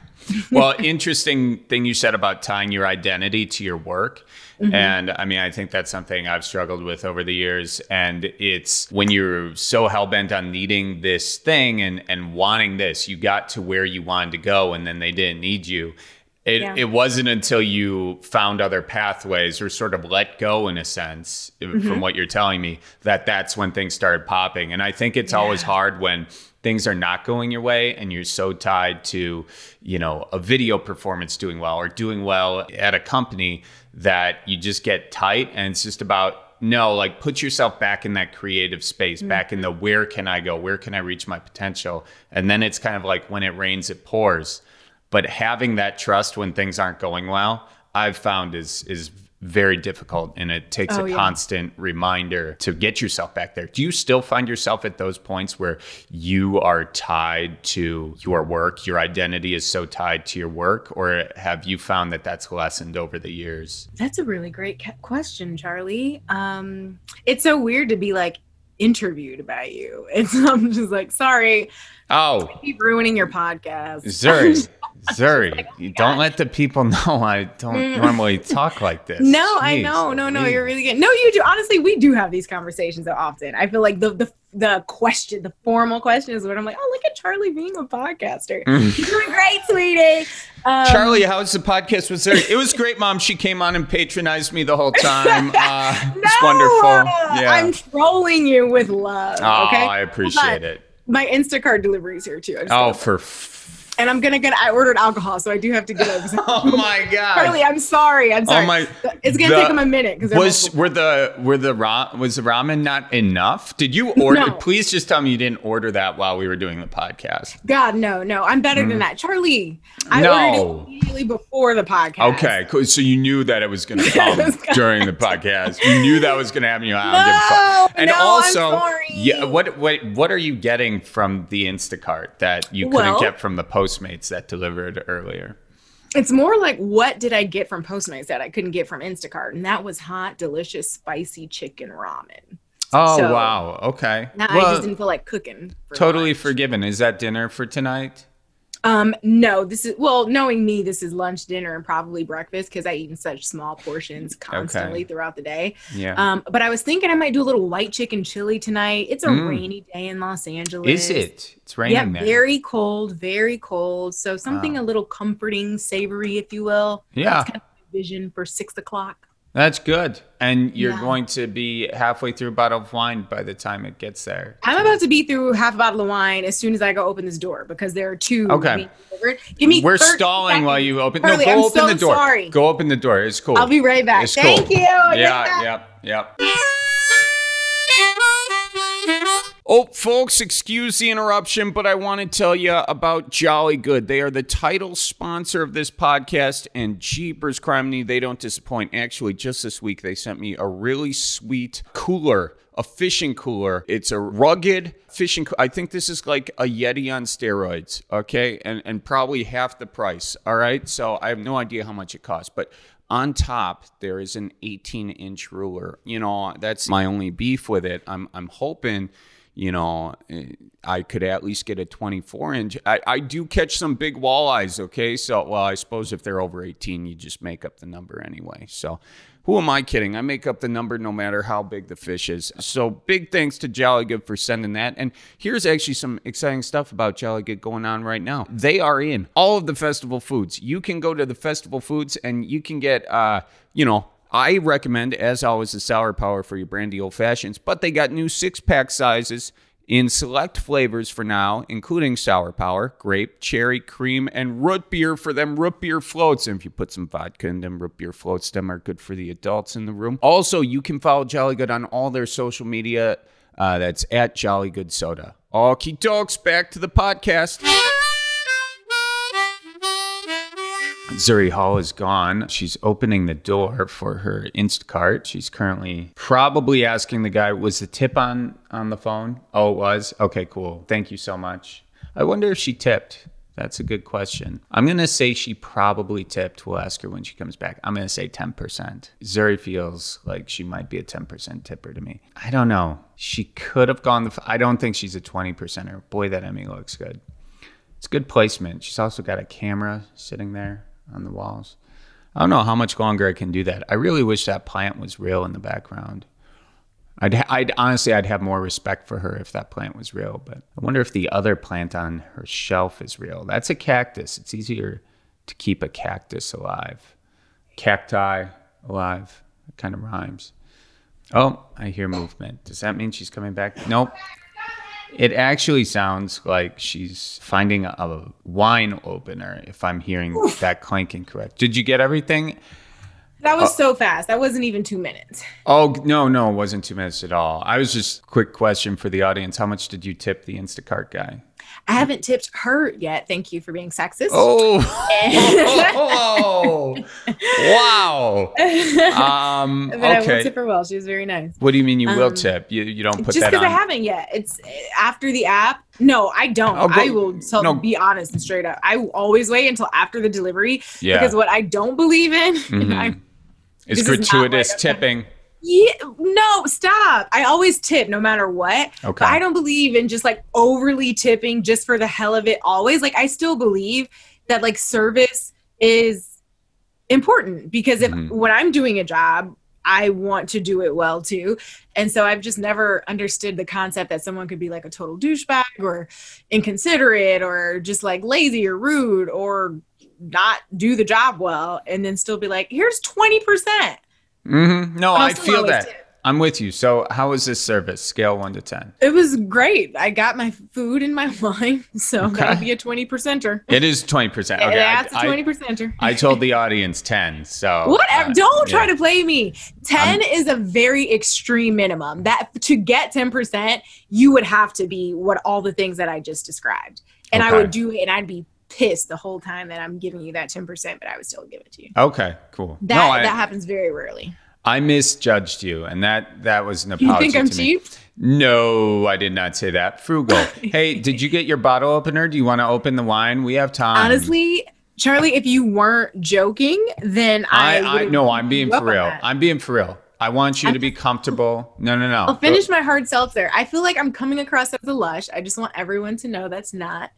well, interesting thing you said about tying your identity to your work. Mm-hmm. And I mean, I think that's something I've struggled with over the years. And it's when you're so hell bent on needing this thing and, and wanting this, you got to where you wanted to go and then they didn't need you. It, yeah. it wasn't until you found other pathways or sort of let go in a sense mm-hmm. from what you're telling me that that's when things started popping and i think it's yeah. always hard when things are not going your way and you're so tied to you know a video performance doing well or doing well at a company that you just get tight and it's just about no like put yourself back in that creative space mm-hmm. back in the where can i go where can i reach my potential and then it's kind of like when it rains it pours but having that trust when things aren't going well i've found is is very difficult and it takes oh, a yeah. constant reminder to get yourself back there. Do you still find yourself at those points where you are tied to your work, your identity is so tied to your work or have you found that that's lessened over the years? That's a really great question, Charlie. Um it's so weird to be like interviewed by you. It's I'm just like, sorry. Oh, keep ruining your podcast. Zuri, Zuri, like, oh don't let the people know I don't mm. normally talk like this. No, Jeez, I know. No, no, you're really good. No, you do. Honestly, we do have these conversations so often. I feel like the the the question, the formal question is what I'm like, oh, look at Charlie being a podcaster. You're doing great, sweetie. Um, Charlie, how's the podcast with Zuri? It was great, Mom. She came on and patronized me the whole time. Uh, no, it's wonderful. Yeah. I'm trolling you with love. Oh, okay? I appreciate it my Instacart delivery is here too. Oh, for f- and I'm gonna get. I ordered alcohol, so I do have to get up. Oh my god. Charlie, I'm sorry. I'm sorry. Oh my! it's gonna the- take them a minute because Was were the were the ra- was the ramen not enough? Did you order? No. Please just tell me you didn't order that while we were doing the podcast. God, no, no. I'm better than that, Charlie. I Mm. No. ordered it immediately before the podcast. Okay, cool. so you knew that it was going to come was gonna- during the podcast. You knew that was going to happen. You I don't give a No, fuck. And no, I'm also, sorry. yeah, what what what are you getting from the Instacart that you couldn't Well- get from the Postmates that delivered earlier? It's more like what did I get from Postmates that I couldn't get from Instacart, and that was hot, delicious, spicy chicken ramen. Oh So- wow, okay. Now I just didn't feel like cooking. for totally lunch. forgiven. Is that dinner for tonight? Um, no, this is well, knowing me, this is lunch, dinner, and probably breakfast because I eat in such small portions constantly throughout the day. Yeah. Um, but I was thinking I might do a little white chicken chili tonight. It's a Mm. rainy day in Los Angeles. Is it? It's raining Yeah, there. very cold, very cold. So something Wow. a little comforting, savory, if you will. yeah, That's kind of my vision for six o'clock. That's good. And you're Yeah. going to be halfway through a bottle of wine by the time it gets there. I'm about to be through half a bottle of wine as soon as I go open this door because there are two. Okay. Give me. We're 30 stalling while you open. Charlie, no, go I'm open so the door. sorry. Go open the door. It's cool. I'll be right back. It's Thank cool. you. Yeah, yep, yep. Oh, folks, excuse the interruption, but I want to tell you about Jolly Good. They are the title sponsor of this podcast, and Jeepers Criminy, they don't disappoint. Actually, just this week, they sent me a really sweet cooler, a fishing cooler. It's a rugged fishing. coo- I think this is like a Yeti on steroids, okay, and and probably half the price. All right, so I have no idea how much it costs, but on top there is an 18 inch ruler. You know, that's my only beef with it. I'm I'm hoping you know, eh, I could at least get a 24 inch. I, I do catch some big walleyes, okay? So, well, I suppose if they're over 18, you just make up the number anyway. So, who am I kidding? I make up the number no matter how big the fish is. So, big thanks to Jolly Good for sending that. And here's actually some exciting stuff about Jolly Good going on right now. They are in all of the festival foods. You can go to the festival foods and you can get, uh, you know, I recommend, as always, the Sour Power for your brandy old fashions, but they got new six pack sizes in select flavors for now, including Sour Power, grape, cherry, cream, and root beer for them root beer floats. And if you put some vodka in them root beer floats, them are good for the adults in the room. Also, you can follow Jolly Good on all their social media. Uh, that's at Jolly Good Soda. Okie dokes, back to the podcast. Zuri Hall is gone. She's opening the door for her Instacart. She's currently probably asking the guy, was the tip on on the phone? Oh, it was? Okay, cool. Thank you so much. I wonder if she tipped. That's a good question. I'm going to say she probably tipped. We'll ask her when she comes back. I'm going to say 10%. Zuri feels like she might be a 10% tipper to me. I don't know. She could have gone the. f- I don't think she's a 20%er. Boy, that Emmy looks good. It's good placement. She's also got a camera sitting there on the walls. I don't know how much longer I can do that. I really wish that plant was real in the background. I'd, I'd honestly, I'd have more respect for her if that plant was real. But I wonder if the other plant on her shelf is real. That's a cactus. It's easier to keep a cactus alive. Cacti alive. It kind of rhymes. Oh, I hear movement. Does that mean she's coming back? Nope. It actually sounds like she's finding a wine opener, if I'm hearing that clanking correct. Did you get everything? That Uh, was so fast. That wasn't even two minutes. Oh, no, no, it wasn't two minutes at all. I was just, quick question for the audience. How much did you tip the Instacart guy? I haven't tipped her yet. Thank you for being sexist. Oh, oh, wow. Um, but I will tip her well. She was very nice. What do you mean you will Um, tip? You, you don't put Just that because? I haven't yet. It's after the app. No, I don't. Oh, go- I will tell, no. be honest and straight up. I always wait until after the delivery Yeah. because what I don't believe in, Mhm. I, It's is gratuitous right. tipping. Yeah, no, stop. I always tip no matter what. Okay. But I don't believe in just like overly tipping just for the hell of it always. Like I still believe that like service is important because if Mhm. when I'm doing a job, I want to do it well too. And so I've just never understood the concept that someone could be like a total douchebag or inconsiderate or just like lazy or rude or not do the job well and then still be like, here's 20%. Hmm No, I feel that. I'm with you. So, how was this service? Scale one to 10. It was great. I got my food and my wine. So Okay. that'd be a 20 percenter. It is 20%. Okay. I- That's a I- 20 percenter. I told the audience 10. So Whatever. uh, Don't try to play me. 10 is a very extreme minimum. That to get 10%, you would have to be what all the things that I just described. And I would do it and I'd be pissed the whole time that I'm giving you that 10%, but I would still give it to you. Okay, cool. That no, I, that happens very rarely. I misjudged you, and that that was an apology. You think I'm cheap? No, I did not say that. Frugal. hey, did you get your bottle opener? Do you want to open the wine? We have time. Honestly, Charlie, if you weren't joking, then I, I, I no, I'm being for real. I'm being for real. I want you to be comfortable. No, no, no. I'll finish my hard seltzer. I feel like I'm coming across as a lush. I just want everyone to know that's not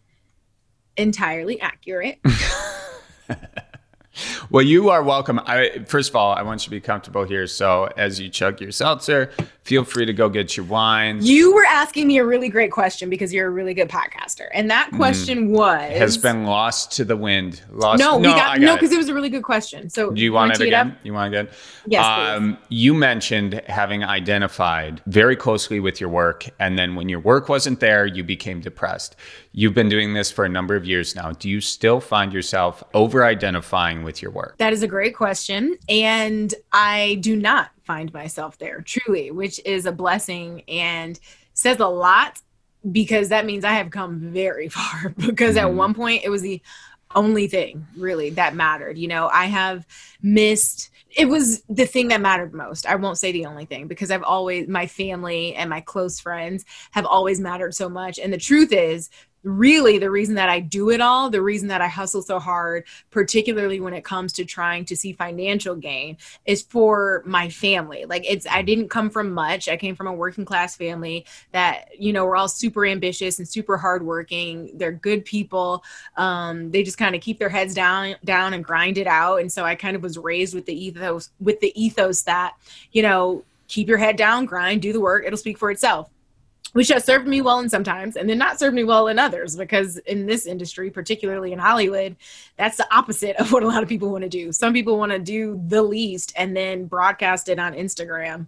entirely accurate. Well, you are welcome. I first of all, I want you to be comfortable here. So as you chug your seltzer, feel free to go get your wine. You were asking me a really great question because you're a really good podcaster. And that question was Mm. Has been lost to the wind. Lost. No, we got, no, it. because it. was a really good question. So Do you want it again? You want it again? Yes. Um, you mentioned having identified very closely with your work, and then when your work wasn't there, you became depressed. You've been doing this for a number of years now. Do you still find yourself over identifying with your work? That is a great question. And I do not find myself there, truly, which is a blessing and says a lot because that means I have come very far. Because at Mhm. one point, it was the only thing really that mattered. You know, I have missed. It was the thing that mattered most. I won't say the only thing because I've always, my family and my close friends have always mattered so much. And the truth is, really, the reason that I do it all, the reason that I hustle so hard, particularly when it comes to trying to see financial gain is for my family. Like it's i didn't come from much. I came from a working class family that you know we're all super ambitious and super hardworking. They're good people. Um, they just kind of keep their heads down down and grind it out. And so i kind of was raised with the ethos with the ethos that you know keep your head down grind do the work. It'll speak for itself which has served me well in sometimes and then not served me well in others because in this industry particularly in hollywood that's the opposite of what a lot of people want to do. Some people want to do the least and then broadcast it on instagram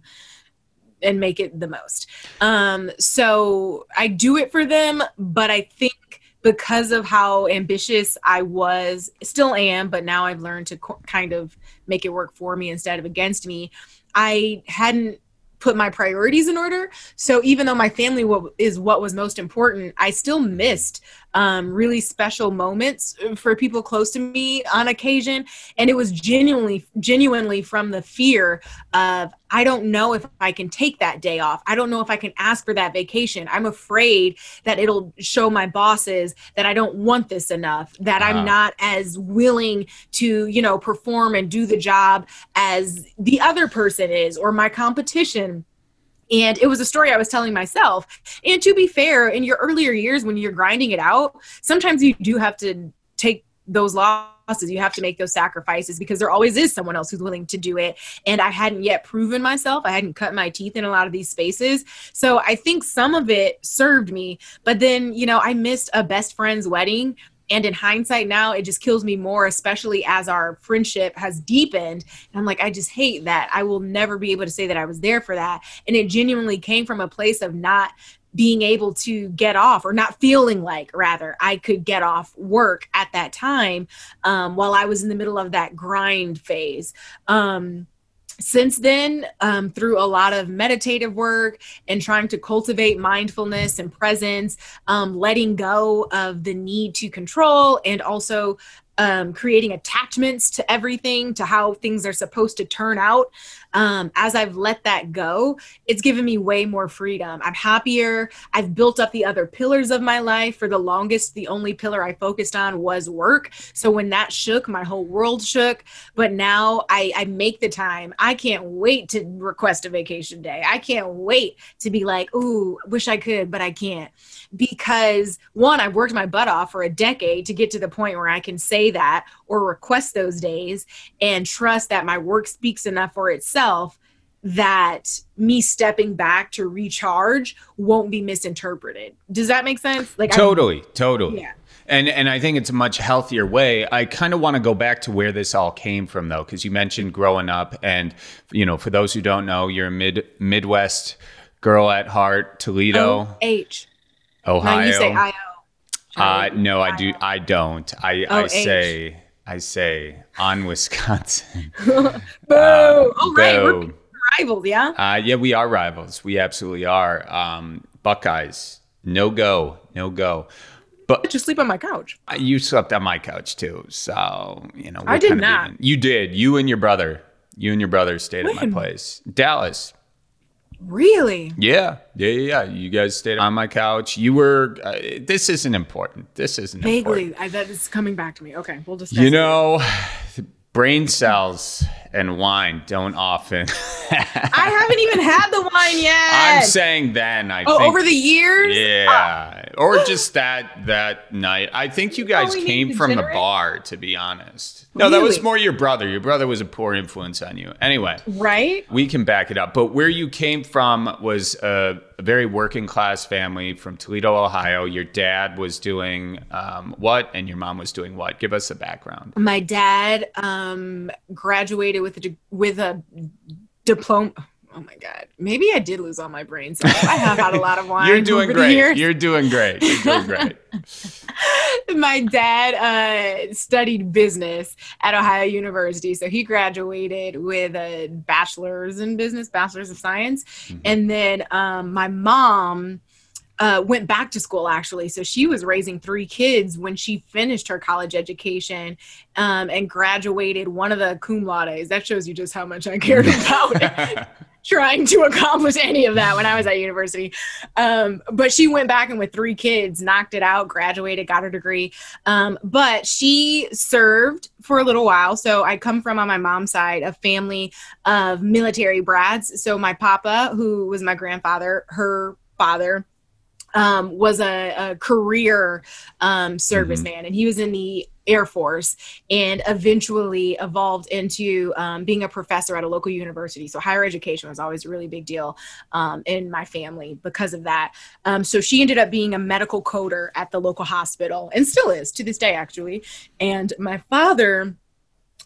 and make it the most. Um so i do it for them but i think because of how ambitious i was still am but now i've learned to co- kind of make it work for me instead of against me i hadn't put my priorities in order. So even though my family is what was most important, I still missed um, really special moments for people close to me on occasion, and it was genuinely, genuinely from the fear of I don't know if I can take that day off. I don't know if I can ask for that vacation. I'm afraid that it'll show my bosses that I don't want this enough, that Ah. I'm not as willing to, you know, perform and do the job as the other person is or my competition. And it was a story I was telling myself. And to be fair, in your earlier years when you're grinding it out, sometimes you do have to take those losses. You have to make those sacrifices because there always is someone else who's willing to do it. And I hadn't yet proven myself. I hadn't cut my teeth in a lot of these spaces. So I think some of it served me. But then, you know, I missed a best friend's wedding and in hindsight now, it just kills me more, especially as our friendship has deepened. And I'm like, I just hate that. I will never be able to say that I was there for that. And it genuinely came from a place of not being able to get off or not feeling like rather i could get off work at that time um, while i was in the middle of that grind phase um, since then um, through a lot of meditative work and trying to cultivate mindfulness and presence um, letting go of the need to control and also um, creating attachments to everything to how things are supposed to turn out um, as i've let that go it's given me way more freedom i'm happier i've built up the other pillars of my life for the longest the only pillar i focused on was work so when that shook my whole world shook but now I, I make the time. I can't wait to request a vacation day. I can't wait to be like, ooh, wish I could, but I can't. Because one, I've worked my butt off for a decade to get to the point where I can say that or request those days and trust that my work speaks enough for itself that me stepping back to recharge won't be misinterpreted. Does that make sense? Like I- Totally, totally. yeah. And and I think it's a much healthier way. I kind of want to go back to where this all came from though, because you mentioned growing up, and you know, for those who don't know, you're a mid Midwest girl at heart, Toledo, H. Ohio. No, you say I O. uh, no, I do. I don't. I I Oh, H. say I say on Wisconsin. Boo! Uh, oh, right. We're rivals, yeah? Uh, yeah, we are rivals. We absolutely are. Um, Buckeyes, no go, no go. But Just sleep on my couch. You slept on my couch too, so you know. I did not. even. You did. You and your brother. You and your brother stayed at my place, Dallas. Really? Yeah, yeah, yeah. yeah. You guys stayed on my couch. You were. Uh, this isn't important. This isn't important. Vaguely. I, that is coming back to me. Okay, we'll discuss You it. know, brain cells and wine don't often. I haven't even had the wine yet. I'm saying then. I oh, think. over the years? Yeah, or just that that night. I think you guys Oh, came from the bar, to be honest. No, that was more your brother. Your brother was a poor influence on you. Anyway, Right? we can back it up. But where you came from was a, a very working class family from Toledo, Ohio. Your dad was doing um, what, and your mom was doing what? Give us a background. My dad um, graduated with a de- with a diploma. Oh my god! Maybe I did lose all my brain cells. I have had a lot of wine. You're doing great. You're doing great. You're doing great. my dad uh, studied business at Ohio University, so he graduated with a bachelor's in business, bachelor's of science, Mhm. and then um, my mom. Uh, went back to school actually. So she was raising three kids when she finished her college education um, and graduated one of the cum laudes. That shows you just how much I cared about trying to accomplish any of that when I was at university. Um, but she went back and with three kids, knocked it out, graduated, got her degree. Um, but she served for a little while. So I come from on my mom's side a family of military brats. So my papa, who was my grandfather, her father. Um, was a, a career um, serviceman, and he was in the Air Force and eventually evolved into um, being a professor at a local university. So higher education was always a really big deal um, in my family because of that. Um, so she ended up being a medical coder at the local hospital and still is to this day, actually. And my father,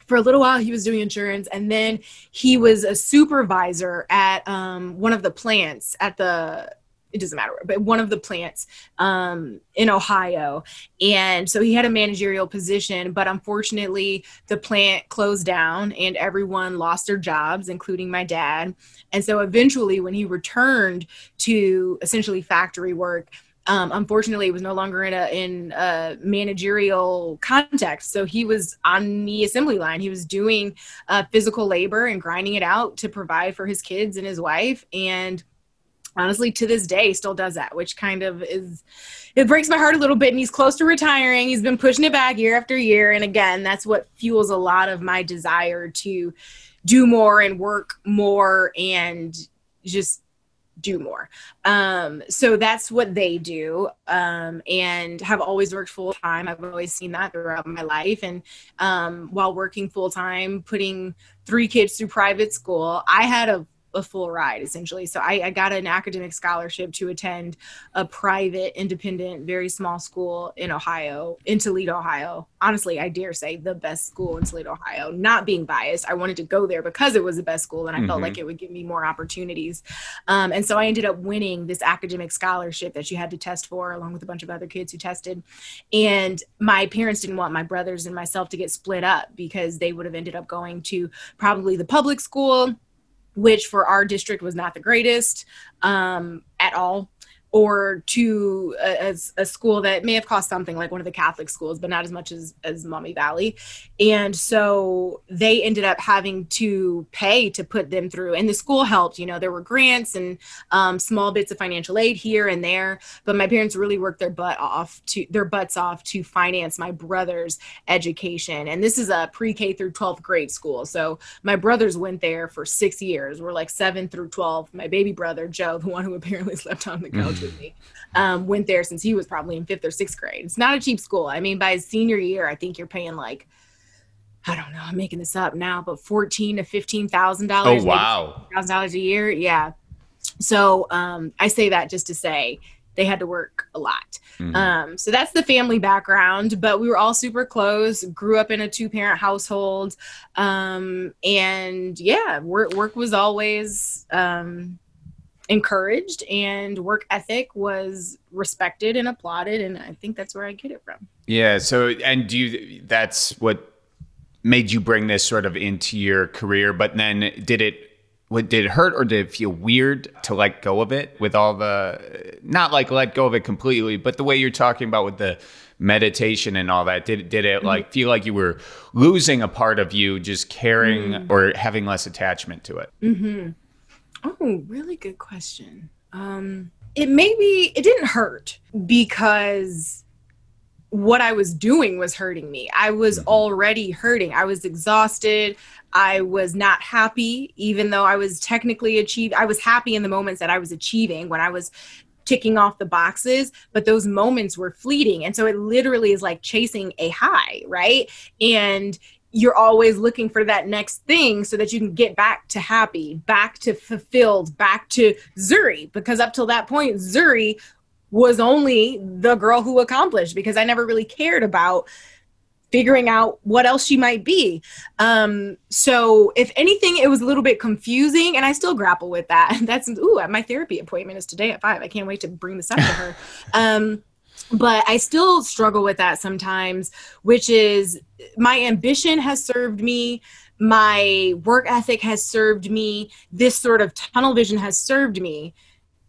for a little while, he was doing insurance, and then he was a supervisor at um, one of the plants at the it doesn't matter, but one of the plants um, in Ohio. And so he had a managerial position, but unfortunately, the plant closed down and everyone lost their jobs, including my dad. And so eventually, when he returned to essentially factory work, um, unfortunately, it was no longer in a in a managerial context. So he was on the assembly line. He was doing uh, physical labor and grinding it out to provide for his kids and his wife. And honestly to this day still does that which kind of is it breaks my heart a little bit and he's close to retiring. He's been pushing it back year after year and again that's what fuels a lot of my desire to do more and work more and just do more. Um so that's what they do um and have always worked full time i've always seen that throughout my life and um while working full time putting three kids through private school i had a a full ride essentially. So I, I got an academic scholarship to attend a private, independent, very small school in Ohio, in Toledo, Ohio. Honestly, I dare say the best school in Toledo, Ohio. Not being biased, I wanted to go there because it was the best school and I felt Mhm. like it would give me more opportunities. Um, and so I ended up winning this academic scholarship that you had to test for, along with a bunch of other kids who tested. And my parents didn't want my brothers and myself to get split up because they would have ended up going to probably the public school which for our district was not the greatest um, at all, or to a, a, school that may have cost something like one of the Catholic schools, but not as much as as Maumee Valley. And so they ended up having to pay to put them through, and the school helped. You know, there were grants and um, small bits of financial aid here and there, but my parents really worked their butt off to their butts off to finance my brother's education. And this is a pre-K through 12th grade school, so my brothers went there for six years. We're like seven through 12. My baby brother, Joe, the one who apparently slept on the couch with me, um, went there since he was probably in fifth or sixth grade. It's not a cheap school. I mean, by his senior year, I think you're paying like, I don't know, I'm making this up now, but fourteen to fifteen thousand dollars. Oh wow. thousand dollars a year. Yeah. So um, I say that just to say they had to work a lot. Mm-hmm. Um, so that's the family background. But we were all super close. Grew up in a two parent household, um, and yeah, work work was always. Um, encouraged and work ethic was respected and applauded and i think that's where i get it from yeah so and do you that's what made you bring this sort of into your career but then did it what did it hurt or did it feel weird to let go of it with all the not like let go of it completely but the way you're talking about with the meditation and all that did did it mm-hmm. like feel like you were losing a part of you just caring mm-hmm. or having less attachment to it mm-hmm. Oh really good question um it maybe it didn't hurt because what I was doing was hurting me. I was mm-hmm. already hurting. I was exhausted. I was not happy, even though I was technically achieved. I was happy in the moments that I was achieving when I was ticking off the boxes, but those moments were fleeting. And so it literally is like chasing a high, right? And you're always looking for that next thing so that you can get back to happy, back to fulfilled, back to Zuri. Because up till that point, Zuri was only the girl who accomplished because I never really cared about figuring out what else she might be. Um, so if anything, it was a little bit confusing and I still grapple with that. That's, ooh, my therapy appointment is today at five. I can't wait to bring this up to her. Um, but I still struggle with that sometimes, which is my ambition has served me. My work ethic has served me. This sort of tunnel vision has served me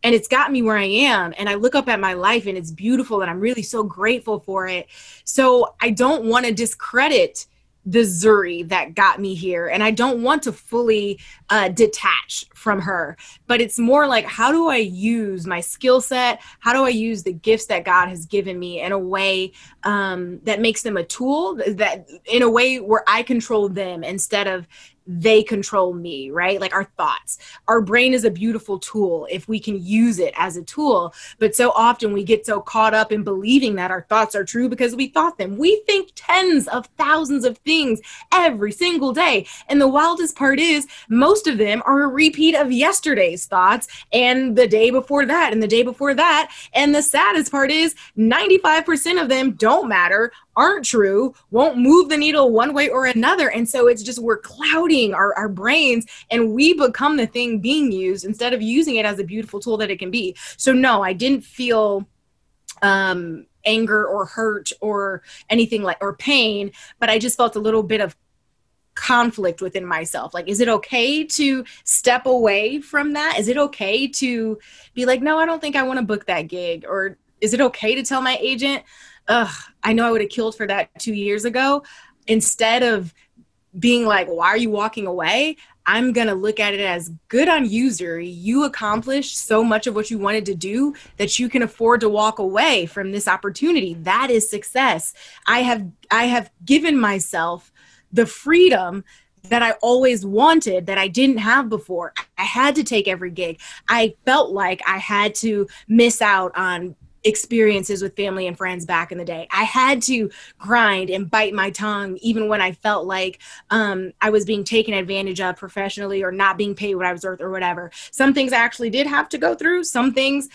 and it's got me where I am. And I look up at my life and it's beautiful and I'm really so grateful for it. So I don't want to discredit the Zuri that got me here. And I don't want to fully uh, detach from her, but it's more like, how do I use my skill set? How do I use the gifts that God has given me in a way um, that makes them a tool that in a way where I control them instead of they control me, right? Like our thoughts. Our brain is a beautiful tool if we can use it as a tool. But so often we get so caught up in believing that our thoughts are true because we thought them. We think tens of thousands of things every single day. And the wildest part is most of them are a repeat of yesterday's thoughts and the day before that and the day before that. And the saddest part is 95% of them don't matter aren't true won't move the needle one way or another. And so it's just we're clouding our, our brains and we become the thing being used instead of using it as a beautiful tool that it can be. So, no, I didn't feel um, anger or hurt or anything like or pain, but I just felt a little bit of conflict within myself. Like, is it okay to step away from that? Is it okay to be like, no, I don't think I want to book that gig? Or is it okay to tell my agent, ugh, I know I would have killed for that two years ago. Instead of being like, why are you walking away? I'm going to look at it as good on user. You accomplished so much of what you wanted to do that you can afford to walk away from this opportunity. That is success. I have I have given myself the freedom that I always wanted that I didn't have before. I had to take every gig. I felt like I had to miss out on experiences with family and friends back in the day. I had to grind and bite my tongue even when I felt like um, I was being taken advantage of professionally or not being paid what I was worth or whatever. Some things I actually did have to go through. Some things,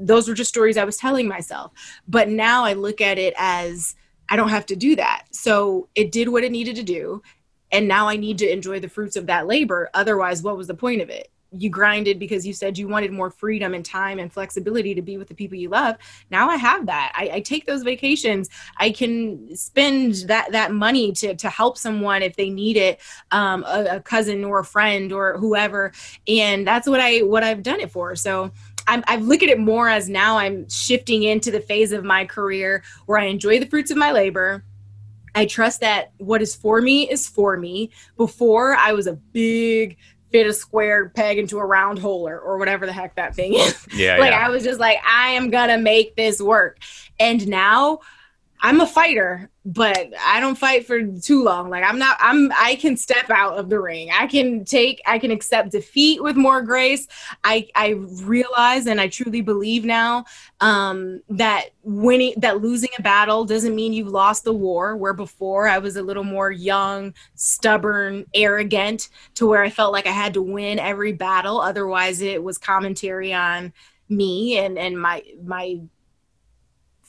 those were just stories I was telling myself. But now I look at it as I don't have to do that. So it did what it needed to do. And now I need to enjoy the fruits of that labor. Otherwise, what was the point of it? You grinded because you said you wanted more freedom and time and flexibility to be with the people you love. Now i have that. I, I take those vacations. I can spend that that money to to help someone if they need it um, a, a cousin or a friend or whoever. And that's what i what i've done it for. So I'm, I look at it more as now I'm shifting into the phase of my career where I enjoy the fruits of my labor. I trust that what is for me is for me. Before, I was a big fit a square peg into a round hole or, or whatever the heck that thing is. Yeah. like yeah. I was just like, I am gonna make this work. And now I'm a fighter, but I don't fight for too long. Like I'm not I'm I can step out of the ring. I can take I can accept defeat with more grace. I I realize and I truly believe now um that winning that losing a battle doesn't mean you've lost the war where before I was a little more young, stubborn, arrogant to where I felt like I had to win every battle otherwise it was commentary on me and and my my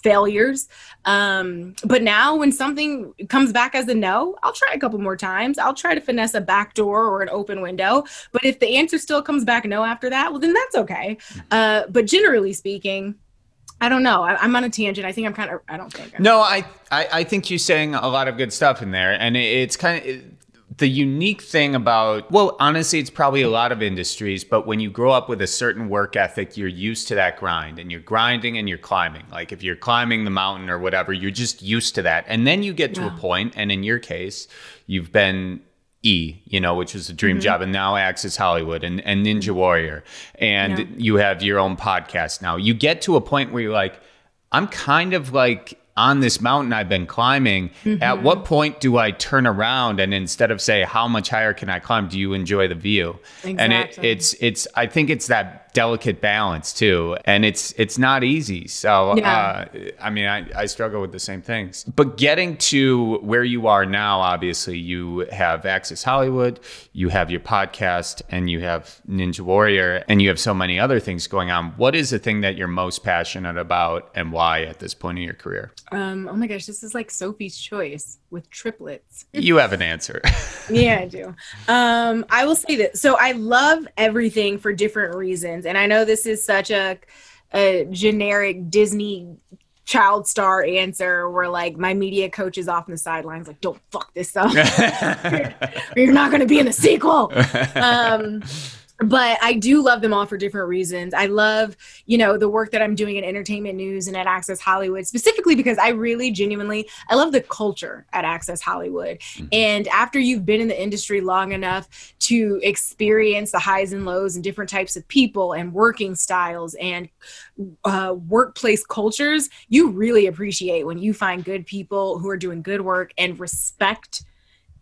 failures. Um, but now when something comes back as a no, I'll try a couple more times. I'll try to finesse a back door or an open window. But if the answer still comes back no after that, well, then that's okay. Mm-hmm. Uh, but generally speaking, I don't know. I, am on a tangent. I think I'm kind of. I don't think. no, I, I, I think you're saying a lot of good stuff in there, and it, it's kind of. It, the unique thing about well honestly it's probably a lot of industries but when you grow up with a certain work ethic you're used to that grind and you're grinding and you're climbing like if you're climbing the mountain or whatever you're just used to that and then you get to yeah. a point and in your case you've been E, you know, which was a dream mm-hmm. job, and now Access Hollywood and, and Ninja Warrior, and yeah. you have your own podcast now. You get to a point where you're like, I'm kind of like on this mountain I've been climbing, mm-hmm. at what point do I turn around and instead of say how much higher can I climb, do you enjoy the view? Exactly. And it, it's it's I think it's that delicate balance too, and it's it's not easy. So yeah. uh, I mean, I, I struggle with the same things. But getting to where you are now, obviously, you have Access Hollywood, you have your podcast, and you have Ninja Warrior, and you have so many other things going on. What is the thing that you're most passionate about, and why at this point in your career? Um, oh my gosh, this is like Sophie's Choice with triplets. you have an answer. yeah, I do. Um, I will say that. So I love everything for different reasons, and I know this is such a a generic Disney child star answer where like my media coach is off on the sidelines like don't fuck this up. You're not going to be in the sequel. Um but I do love them all for different reasons. I love, you know, the work that I'm doing in entertainment news and at Access Hollywood, specifically because I really genuinely I love the culture at Access Hollywood. Mm-hmm. And after you've been in the industry long enough to experience the highs and lows and different types of people and working styles and uh, workplace cultures, you really appreciate when you find good people who are doing good work and respect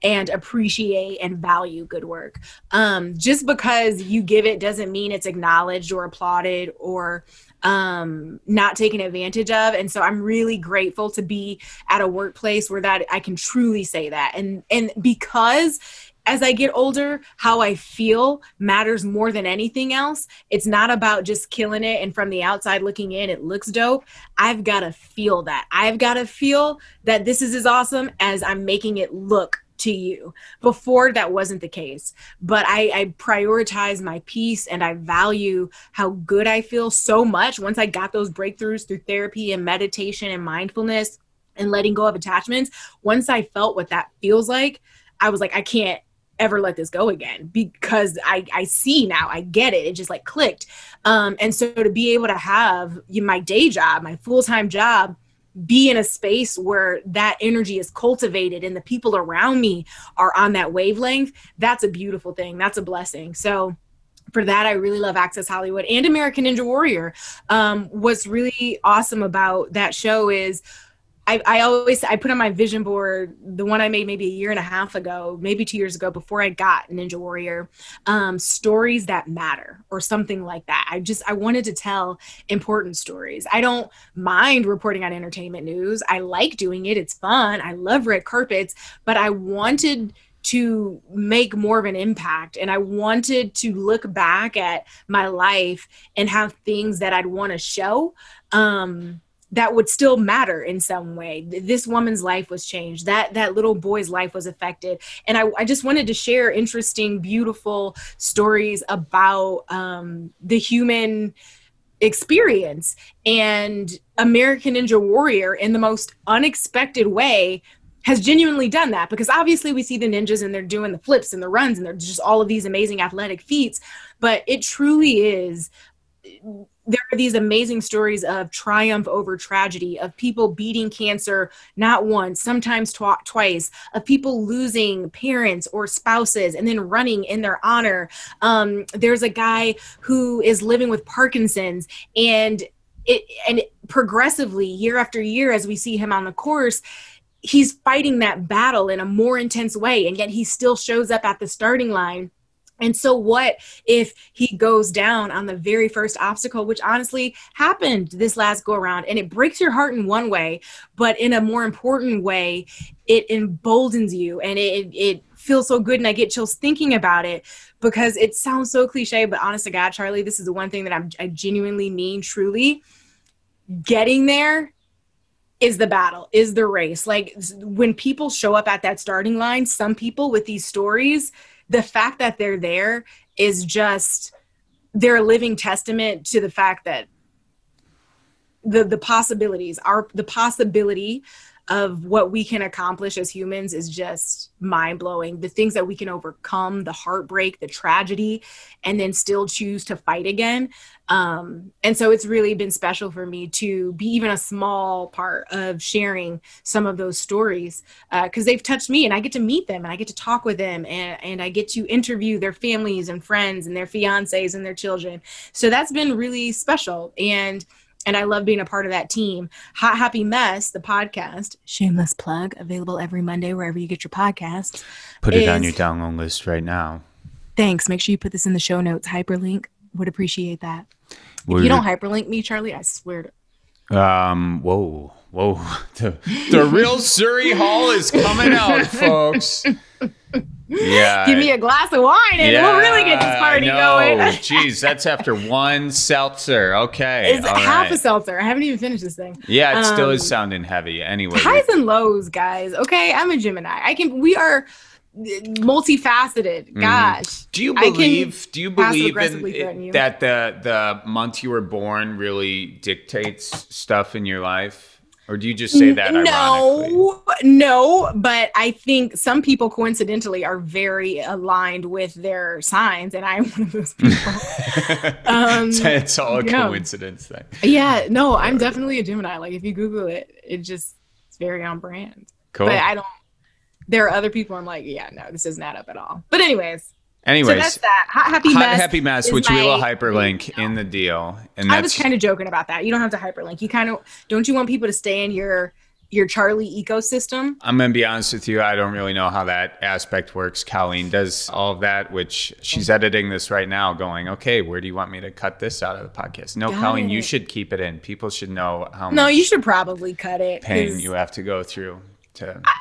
and appreciate and value good work. Um, just because you give it doesn't mean it's acknowledged or applauded or um, not taken advantage of. And so I'm really grateful to be at a workplace where that I can truly say that. And and because as I get older, how I feel matters more than anything else. It's not about just killing it and from the outside looking in, it looks dope. I've got to feel that. I've got to feel that this is as awesome as I'm making it look to you. Before that wasn't the case, but I, I prioritize my peace and I value how good I feel so much once I got those breakthroughs through therapy and meditation and mindfulness and letting go of attachments. Once I felt what that feels like, I was like, I can't ever let this go again because I, I see now i get it it just like clicked um, and so to be able to have my day job my full-time job be in a space where that energy is cultivated and the people around me are on that wavelength, that's a beautiful thing. That's a blessing. So, for that, I really love Access Hollywood and American Ninja Warrior. Um, what's really awesome about that show is I, I always I put on my vision board the one I made maybe a year and a half ago, maybe two years ago before I got Ninja Warrior, um, stories that matter or something like that. I just I wanted to tell important stories. I don't mind reporting on entertainment news. I like doing it. It's fun. I love red carpets, but I wanted to make more of an impact and I wanted to look back at my life and have things that I'd want to show. Um, that would still matter in some way. This woman's life was changed. That that little boy's life was affected. And i, I just wanted to share interesting beautiful stories about um, the human experience and american ninja warrior in the most unexpected way has genuinely done that. Because obviously we see the ninjas and they're doing the flips and the runs and they're just all of these amazing athletic feats but it truly is there are these amazing stories of triumph over tragedy, of people beating cancer not once, sometimes tw- twice, of people losing parents or spouses and then running in their honor. Um, there's a guy who is living with Parkinson's and it and progressively year after year as we see him on the course he's fighting that battle in a more intense way and yet he still shows up at the starting line and so, what if he goes down on the very first obstacle, which honestly happened this last go around? And it breaks your heart in one way, but in a more important way, it emboldens you and it, it feel so good and I get chills thinking about it because it sounds so cliche, but honest to God, Charlie, this is the one thing that I'm, I genuinely mean truly. Getting there is the battle, is the race. Like when people show up at that starting line, some people with these stories, the fact that they're there is just they're a living testament to the fact that the the possibilities are the possibility of what we can accomplish as humans is just mind blowing. The things that we can overcome, the heartbreak, the tragedy, and then still choose to fight again. Um, and so it's really been special for me to be even a small part of sharing some of those stories because uh, they've touched me and I get to meet them and I get to talk with them and, and I get to interview their families and friends and their fiancés and their children. So that's been really special. And and I love being a part of that team. Hot Happy Mess, the podcast, shameless plug, available every Monday wherever you get your podcasts. Put it is, on your download list right now. Thanks. Make sure you put this in the show notes. Hyperlink would appreciate that. If you don't hyperlink me, Charlie, I swear to. Um. Whoa. Whoa. The, the real Zuri Hall is coming out, folks. Yeah. Give me a glass of wine and yeah, we'll really get this party going. Jeez, that's after one seltzer. Okay. It's half right. a seltzer. I haven't even finished this thing. Yeah, it um, still is um, sounding heavy. Anyway. Highs and lows, guys. Okay. I'm a Gemini. I can we are multifaceted. Mm-hmm. Gosh. Mm. Do you believe do you believe in, you. that the the month you were born really dictates stuff in your life? Or do you just say that no, No, but I think some people coincidentally are very aligned with their signs, and I'm one of those people. um, it's all a coincidence thing. Yeah, no, I'm definitely a Gemini. Like if you Google it, it just it's very on brand. Cool. But I don't. There are other people. I'm like, yeah, no, this doesn't add up at all. But anyways, Anyways, so that's that. Hot Happy Hot Mess. Happy Mess, which we will hyperlink in the deal. And I was kind of joking about that. You don't have to hyperlink. You kind of don't you want people to stay in your your Charlie ecosystem? I'm gonna be honest with you. I don't really know how that aspect works. Colleen does all of that, which she's editing this right now, going, "Okay, where do you want me to cut this out of the podcast?" No, Got Colleen, it. you should keep it in. People should know how. No, you should probably cut it. Pain you have to go through to. I,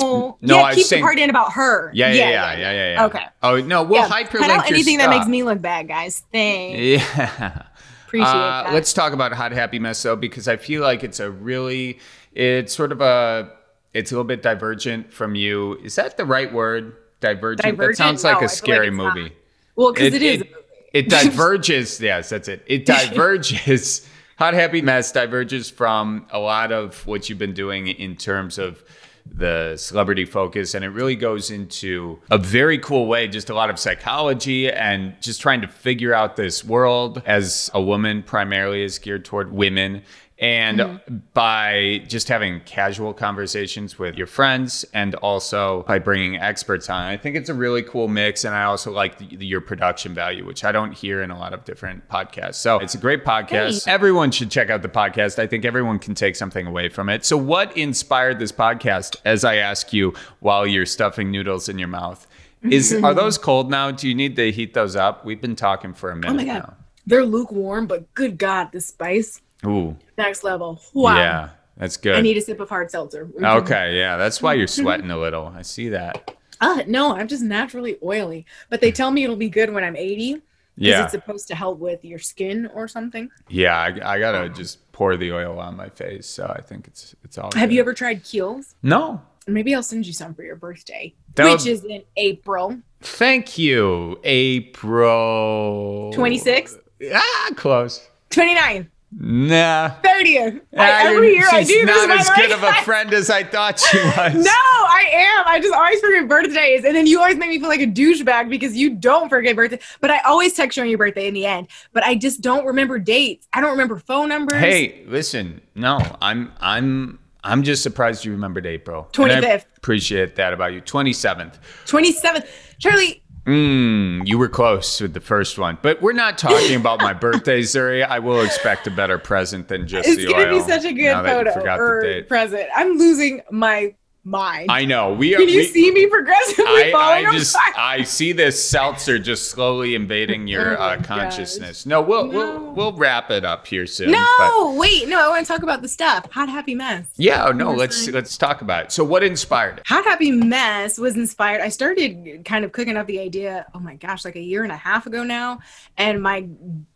Oh, no, yeah, keep saying, the part in about her. Yeah, yeah, yeah, yeah, yeah. yeah. Okay. Oh no, we'll yeah, hyperlink out anything that makes me look bad, guys. Thanks. Yeah. Appreciate uh, that. Let's talk about hot happy mess though, because I feel like it's a really, it's sort of a, it's a little bit divergent from you. Is that the right word? Divergent. divergent? That sounds like no, a scary like movie. Not. Well, because it, it is. It, it diverges. yes, that's it. It diverges. hot happy mess diverges from a lot of what you've been doing in terms of the celebrity focus and it really goes into a very cool way just a lot of psychology and just trying to figure out this world as a woman primarily is geared toward women and mm-hmm. by just having casual conversations with your friends and also by bringing experts on i think it's a really cool mix. And i also like the, your production value which i don't hear in a lot of different podcasts. So it's a great podcast. Hey. everyone should check out the podcast. I think everyone can take something away from it. So what inspired this podcast as i ask you while you're stuffing noodles in your mouth? Is are those cold now? Do you need to heat those up? We've been talking for a minute oh my God. now. They're lukewarm but good god the spice Ooh. Next level. Wow. Yeah, that's good. I need a sip of hard seltzer. Okay, yeah, that's why you're sweating a little. I see that. Uh, no, I'm just naturally oily. But they tell me it'll be good when I'm 80. Yeah. It's supposed to help with your skin or something. Yeah, I, I gotta just pour the oil on my face. So I think it's it's all. Have good. you ever tried Kiehl's? No. Maybe I'll send you some for your birthday, That'll... which is in April. Thank you, April. 26. Ah, close. 29. Nah. 30th. I, every year I do not as good of a friend as I thought she was. no, I am. I just always forget birthdays. And then you always make me feel like a douchebag because you don't forget birthday. But I always text you on your birthday in the end. But I just don't remember dates. I don't remember phone numbers. Hey, listen. No, I'm I'm I'm just surprised you remembered April. 25th. appreciate that about you. 27th. 27th. Charlie, Mm, you were close with the first one, but we're not talking about my birthday, Zuri. I will expect a better present than just it's the oil. It's gonna be such a good photo or present. I'm losing my mind. I know. We are. Can you we, see me progressively I, falling I just apart? I see this seltzer just slowly invading your Oh uh, consciousness. No, we'll No. we'll we'll wrap it up here soon. but- no, wait, no, I want to talk about the stuff. Hot Happy Mess. yeah, no. Let's let's talk about it. So, what inspired it? Hot Happy Mess was inspired. I started kind of cooking up the idea, oh my gosh, like a year and a half ago now. And my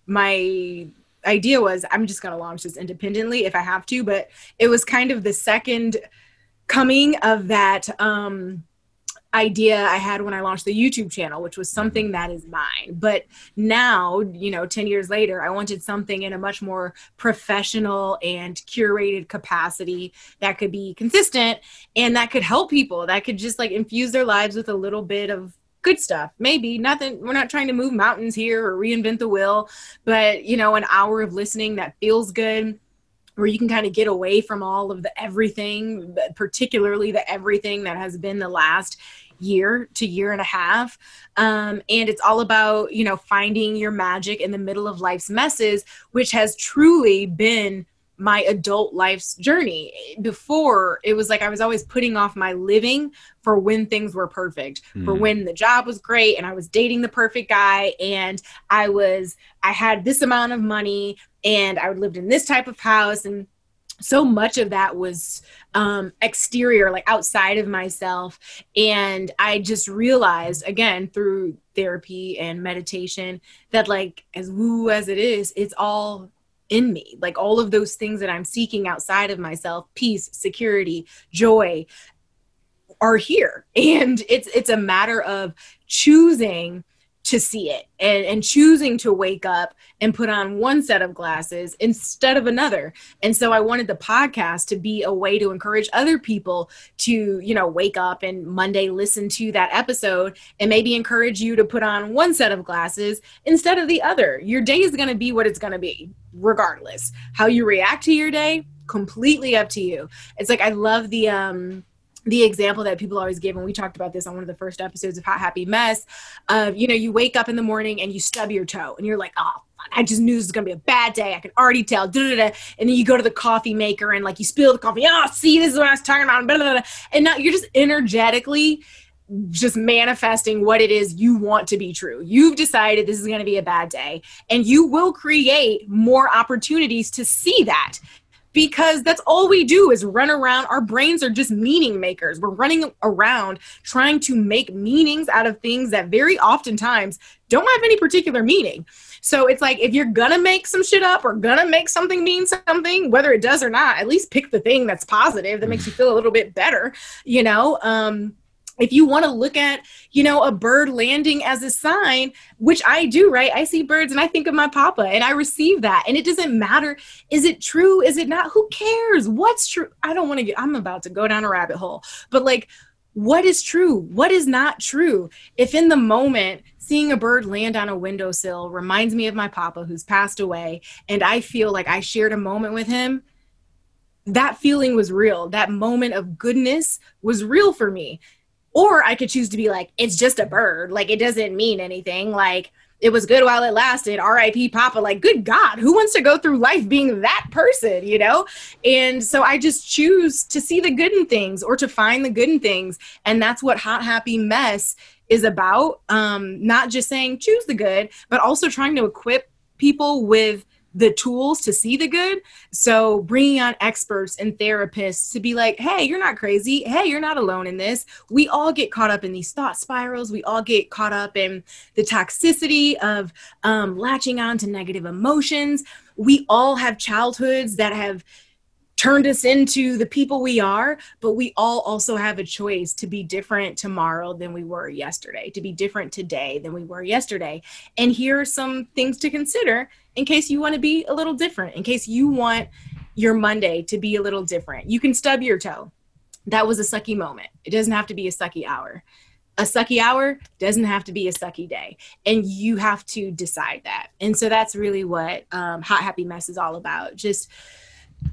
my idea was I'm just gonna launch this independently if I have to, but it was kind of the second coming of that um idea I had when I launched the YouTube channel, which was something that is mine. But now, you know, 10 years later, I wanted something in a much more professional and curated capacity that could be consistent and that could help people, that could just like infuse their lives with a little bit of good stuff. Maybe nothing, we're not trying to move mountains here or reinvent the wheel, but, you know, an hour of listening that feels good where you can kind of get away from all of the everything, particularly the everything that has been the last year to year and a half. Um, and it's all about, you know, finding your magic in the middle of life's messes, which has truly been my adult life's journey. Before, it was like I was always putting off my living for when things were perfect, for Mhm. when the job was great and I was dating the perfect guy and I was, I had this amount of money and I lived in this type of house and so much of that was um exterior like outside of myself. And i just realized again through therapy and meditation that like as woo as it is it's all in me. Like all of those things that i'm seeking outside of myself peace security joy are here. And it's it's a matter of choosing to see it and, and choosing to wake up and put on one set of glasses instead of another. And so i wanted the podcast to be a way to encourage other people to you know wake up and monday listen to that episode and maybe encourage you to put on one set of glasses instead of the other. Your day is going to be what it's going to be regardless. How you react to your day completely up to you. It's like i love the um the example that people always give and we talked about this on one of the first episodes of hot happy mess of you know you wake up in the morning and you stub your toe and you're like oh I just knew this was gonna be a bad day. I can already tell. Da-da-da. And then you go to the coffee maker and like you spill the coffee. Oh, see, this is what I was talking about. Blah, blah, blah. And now you're just energetically just manifesting what it is you want to be true. You've decided this is going to be a bad day, and you will create more opportunities to see that because that's all we do is run around. Our brains are just meaning makers. We're running around trying to make meanings out of things that very oftentimes don't have any particular meaning. So it's like if you're gonna make some shit up or gonna make something mean something, whether it does or not, at least pick the thing that's positive that makes you feel a little bit better, you know? Um, if you want to look at you know a bird landing as a sign which i do right? I see birds and i think of my papa and i receive that and it doesn't matter. Is it true? Is it not? Who cares? What's true? I don't want to get i'm about to go down a rabbit hole. But like what is true? What is not true? If in the moment seeing a bird land on a windowsill reminds me of my papa who's passed away and i feel like i shared a moment with him that feeling was real. That moment of goodness was real for me or I could choose to be like, it's just a bird. Like, it doesn't mean anything. Like, it was good while it lasted. RIP Papa. Like, good God, who wants to go through life being that person, you know? And so I just choose to see the good in things or to find the good in things. And that's what Hot Happy Mess is about. Um, not just saying choose the good, but also trying to equip people with the tools to see the good. So bringing on experts and therapists to be like, hey, you're not crazy. Hey, you're not alone in this. We all get caught up in these thought spirals. We all get caught up in the toxicity of um, latching on to negative emotions. We all have childhoods that have turned us into the people we are, but we all also have a choice to be different tomorrow than we were yesterday, to be different today than we were yesterday. And here are some things to consider in case you want to be a little different, in case you want your Monday to be a little different. You can stub your toe. That was a sucky moment. It doesn't have to be a sucky hour. A sucky hour doesn't have to be a sucky day. And you have to decide that. And so that's really what um, Hot Happy Mess is all about. Just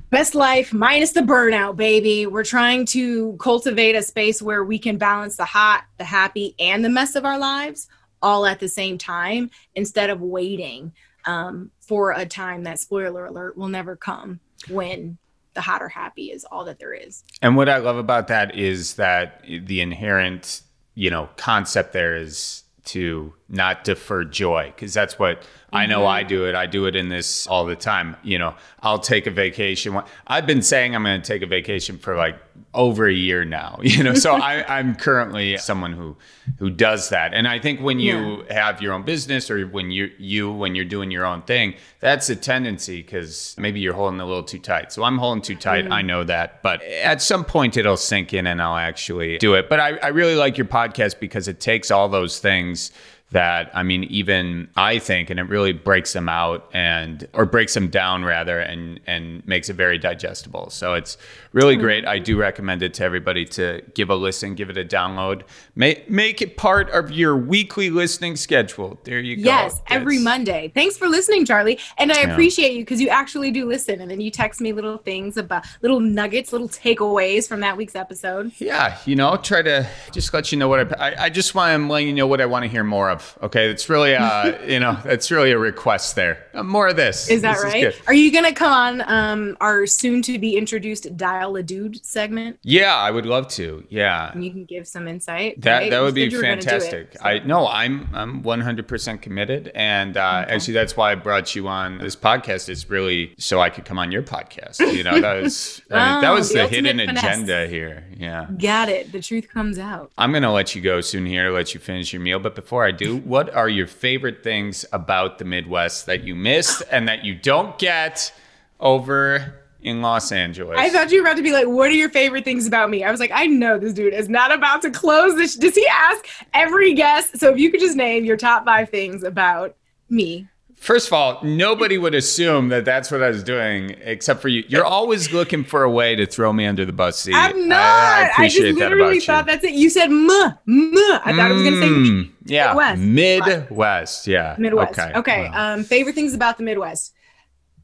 best life minus the burnout, baby. We're trying to cultivate a space where we can balance the hot, the happy, and the mess of our lives all at the same time instead of waiting um, for a time that spoiler alert will never come when the hot or happy is all that there is. And what I love about that is that the inherent, you know, concept there is to not defer joy because that's what mm-hmm. I know I do it. I do it in this all the time. You know, I'll take a vacation. I've been saying I'm going to take a vacation for like over a year now, you know, so I, I'm currently someone who, who does that. And I think when you yeah. have your own business or when you, you, when you're doing your own thing, that's a tendency because maybe you're holding a little too tight. So I'm holding too tight. Mm. I know that, but at some point it'll sink in and I'll actually do it. But I, I really like your podcast because it takes all those things that I mean, even I think, and it really breaks them out and or breaks them down rather, and and makes it very digestible. So it's really mm-hmm. great. I do recommend it to everybody to give a listen, give it a download, make make it part of your weekly listening schedule. There you go. Yes, every Monday. Thanks for listening, Charlie, and I yeah. appreciate you because you actually do listen, and then you text me little things about little nuggets, little takeaways from that week's episode. Yeah, you know, try to just let you know what I I, I just want to let you know what I want to hear more of Okay, it's really uh, you know, it's really a request there. Uh, more of this. Is that this right? Is Are you gonna come on um, our soon to be introduced dial a dude segment? Yeah, I would love to. Yeah, and you can give some insight. That right? that would be fantastic. It, so. I no, I'm I'm 100 percent committed, and uh, okay. actually that's why I brought you on this podcast. Is really so I could come on your podcast. You know, that was I mean, oh, that was the, the hidden finesse. agenda here. Yeah, got it. The truth comes out. I'm gonna let you go soon here, let you finish your meal, but before I do what are your favorite things about the Midwest that you missed and that you don't get over in Los Angeles. I thought you were about to be like, "What are your favorite things about me?" I was like, "I know this dude is not about to close this." Does he ask every guest? So if you could just name your top five things about me, First of all, nobody would assume that that's what I was doing, except for you. You're always looking for a way to throw me under the bus. See, I'm not. I, I appreciate I just literally that thought you. that's it. You said "m," "m." I thought mm, I was going to say mm, yeah, Midwest. Midwest, yeah, Midwest. Okay, okay. Wow. Um, favorite things about the Midwest.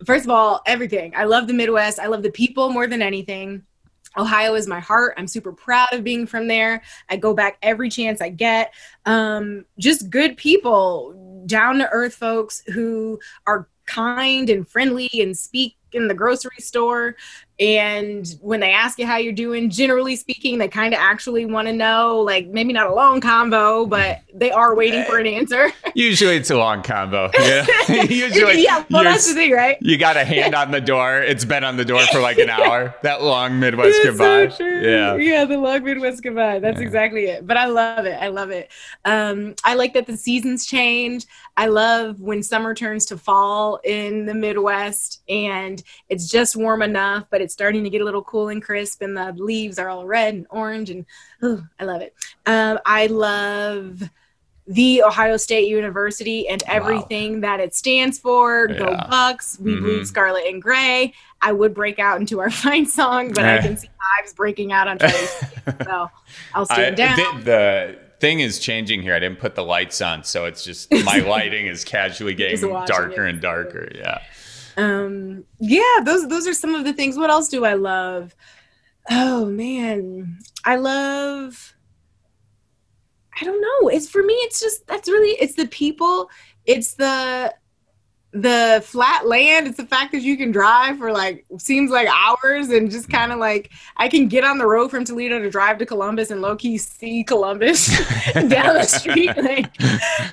First of all, everything. I love the Midwest. I love the people more than anything. Ohio is my heart. I'm super proud of being from there. I go back every chance I get. Um, just good people down to earth folks who are kind and friendly and speak in the grocery store and when they ask you how you're doing generally speaking they kind of actually want to know like maybe not a long convo but they are waiting for an answer. Usually it's a long convo yeah usually yeah well that's the thing right? you got a hand on the door it's been on the door for like an hour that long midwest it's goodbye. so yeah. Yeah the long midwest goodbye that's yeah. exactly it but i love it i love it. Um, i like that the seasons change i love when summer turns to fall in the midwest and it's just warm enough but it's starting to get a little cool and crisp, and the leaves are all red and orange, and oh, I love it. Um, I love the Ohio State University and everything wow. that it stands for. Yeah. Go Bucks! We mm-hmm. bleed scarlet and gray. I would break out into our fine song, but I can see hives breaking out on Facebook, so I'll stand I, down. The, the, thing is changing here. I didn't put the lights on, so it's just my lighting is casually getting darker it. and darker. Yeah um yeah those those are some of the things. What else do i love? Oh man. I love i don't know. It's for me it's just that's really it's the people. It's the the flat land it's the fact that you can drive for like seems like hours and just kind of like i can get on the road from toledo to drive to columbus and low-key see columbus down the street like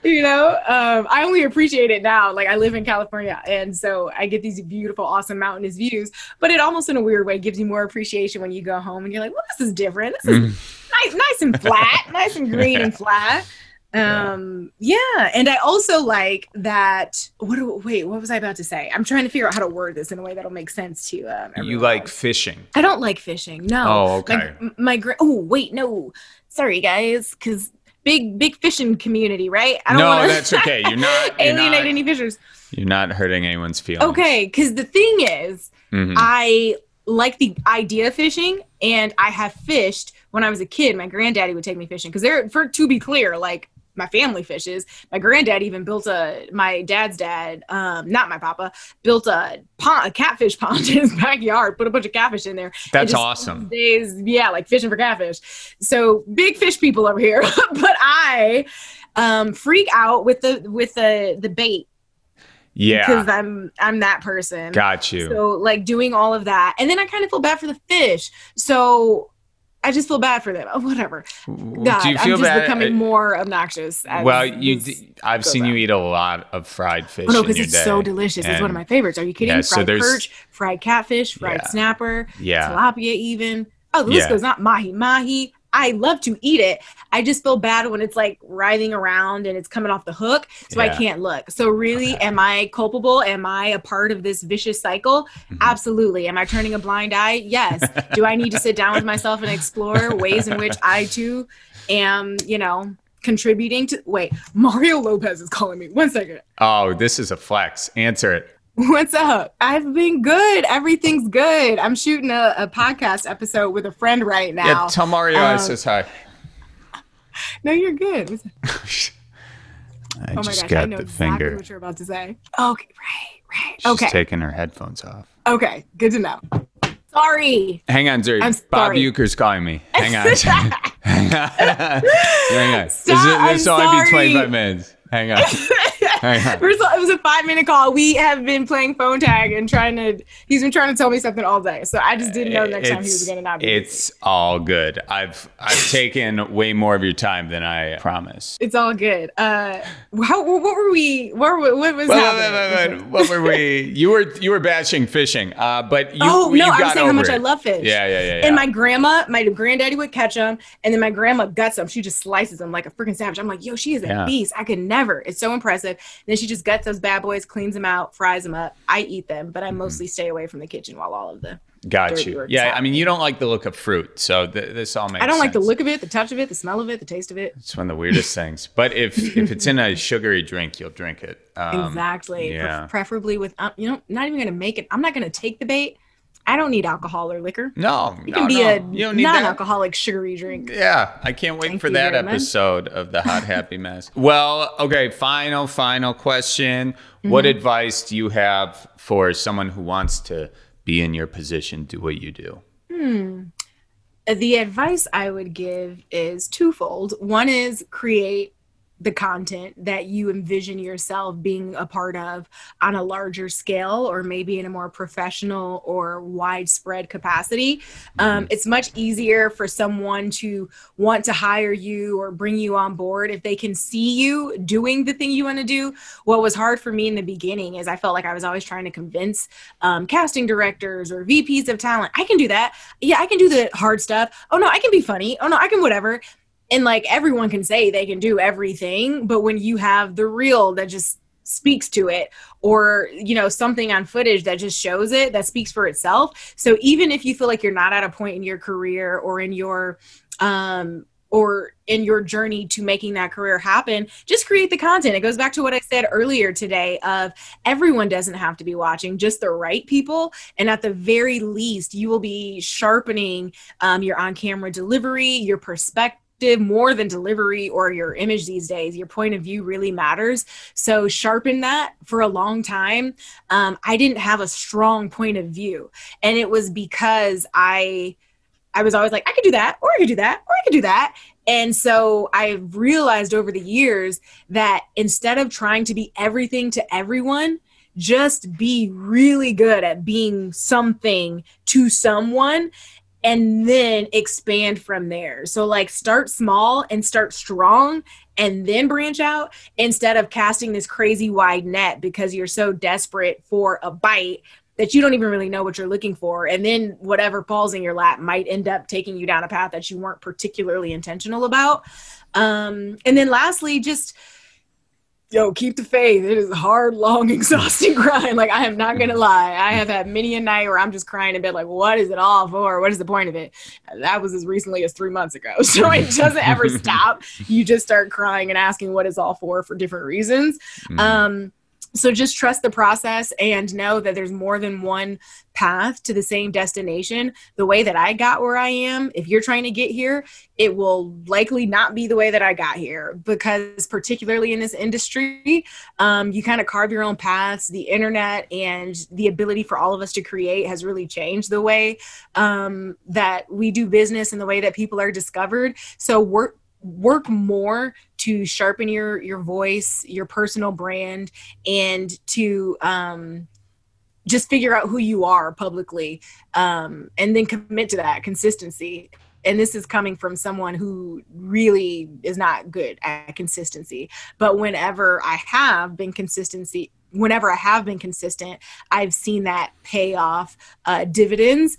you know? Um, i only appreciate it now like i live in california and so i get these beautiful awesome mountainous views but it almost in a weird way gives you more appreciation when you go home and you're like well this is different. This is mm. nice nice and flat nice and green and flat um yeah. yeah and i also like that what do wait what was i about to say? I'm trying to figure out how to word this in a way that'll make sense to um you like fishing. I don't like fishing no. Oh okay. my, my gra- oh wait no. Sorry guys because big big fishing community right? I don't no wanna, that's okay. You're not alienate you're not, any fishers. you're not hurting anyone's feelings. Okay because the thing is mm-hmm. i like the idea of fishing and i have fished when i was a kid. My granddaddy would take me fishing because they're for to be clear like my family fishes. My granddad even built a my dad's dad, um, not my papa, built a pond, a catfish pond in his backyard, put a bunch of catfish in there. That's awesome. Days, yeah, like fishing for catfish. So big fish people over here. but I um, freak out with the with the the bait Yeah. because I'm I'm that person. Got you. So like doing all of that, and then I kind of feel bad for the fish. So I just feel bad for them. Oh, whatever. God, Do you I'm just bad? becoming uh, more obnoxious. as well, you. d- I've seen you eat a lot of fried fish Oh, no, because it's day. so delicious. It's one of my favorites. Are you kidding? Yeah, so fried there's- perch, fried catfish, fried Yeah. snapper, Yeah. tilapia, even. Oh, the list Yeah. goes not mahi mahi. I love to eat it. I just feel bad when it's like writhing around and it's coming off the hook, so I can't look. So really, Okay. am I culpable? Am I a part of this vicious cycle? Mhm. Absolutely. Am I turning a blind eye? Yes. Do I need to sit down with myself and explore ways in which I too am, you know, contributing to? Wait, Mario Lopez is calling me. One second. Oh, this is a flex. Answer it. What's up? I've been good. Everything's good. I'm shooting a, a podcast episode with a friend right now. Yeah, tell Mario I um, says hi. no, you're good. I oh my just gosh, got I know the exactly finger. what you're about to say. Okay, right, right. She's okay, taking her headphones off. okay. Good to know. Sorry. Hang on, Zuri. I'm Bob sorry. Uecker's calling me. Hang on. Hang on. Hang on. Stop, this this only be sorry. 25 minutes. Hang on. Hang. First of all, it was a five minute call. We have been playing phone tag and trying to. He's been trying to tell me something all day, so I just didn't know the next time he was going to not be. busy. It's all good. I've I've taken way more of your time than I promised. It's all good. Uh, how, what were we? What, what was Wait, happening? wait, wait, wait. What were we? You were you were bashing fishing, uh, but you. oh you no, I got was saying how much it. I love fish. Yeah, yeah, yeah. yeah. And my grandma, my granddaddy would catch them, and then my grandma guts them. She just slices them like a freaking savage. I'm like, yo, she is a Yeah. beast. I could never. It's so impressive. Then she just guts those bad boys, cleans them out, fries them up. I eat them, but I Mm-hmm. mostly stay away from the kitchen while all of the. got you. Yeah, I mean, you don't like the look of fruit, so th- this all makes. I don't like the look of it, the touch of it, the smell of it, the taste of it. It's one of the weirdest things. But if if it's in a sugary drink, you'll drink it. Um, exactly. Pre- yeah. preferably with, um, you know, not even gonna make it. I'm not gonna take the bait. I don't need alcohol or liquor. No, It no, can be no. a you don't need that. non-alcoholic sugary drink. Yeah, I can't wait Thank for that very much. episode of the Hot Happy Mess. Well, okay, final, final question. What Mm-hmm. advice do you have for someone who wants to be in your position, do what you do? Hmm. the advice I would give is twofold. One is create the content that you envision yourself being a part of on a larger scale or maybe in a more professional or widespread capacity. Um, it's much easier for someone to want to hire you or bring you on board if they can see you doing the thing you want to do. What was hard for me in the beginning is I felt like I was always trying to convince um, casting directors or VPs of talent, I can do that. Yeah, I can do the hard stuff. Oh no, I can be funny. Oh no, I can whatever and like everyone can say they can do everything but when you have the real that just speaks to it or you know something on footage that just shows it that speaks for itself. So even if you feel like you're not at a point in your career or in your um or in your journey to making that career happen just create the content. It goes back to what i said earlier today of everyone doesn't have to be watching just the right people. And at the very least you will be sharpening um, your on camera delivery your perspective more than delivery or your image these days. Your point of view really matters. So sharpen that for a long time. Um, i didn't have a strong point of view. And it was because i i was always like i could do that or i could do that or i could do that. And so i've realized over the years that instead of trying to be everything to everyone just be really good at being something to someone and then expand from there. So like start small and start strong and then branch out instead of casting this crazy wide net because you're so desperate for a bite that you don't even really know what you're looking for and then whatever falls in your lap might end up taking you down a path that you weren't particularly intentional about. Um and then lastly just yo, keep the faith. It is a hard, long, exhausting grind. Like I am not gonna lie. I have had many a night where I'm just crying in bed, like, what is it all for? What is the point of it? That was as recently as three months ago. So it doesn't ever stop. You just start crying and asking what it's all for for different reasons. Mhm. Um, so just trust the process and know that there's more than one path to the same destination. The way that I got where I am, if you're trying to get here, it will likely not be the way that I got here because, particularly in this industry, um, you kind of carve your own paths. The internet and the ability for all of us to create has really changed the way um, that we do business and the way that people are discovered. So work work more to sharpen your your voice your personal brand and to um just figure out who you are publicly um and then commit to that consistency. And this is coming from someone who really is not good at consistency. But whenever i have been consistency whenever i have been consistent i've seen that pay off uh, dividends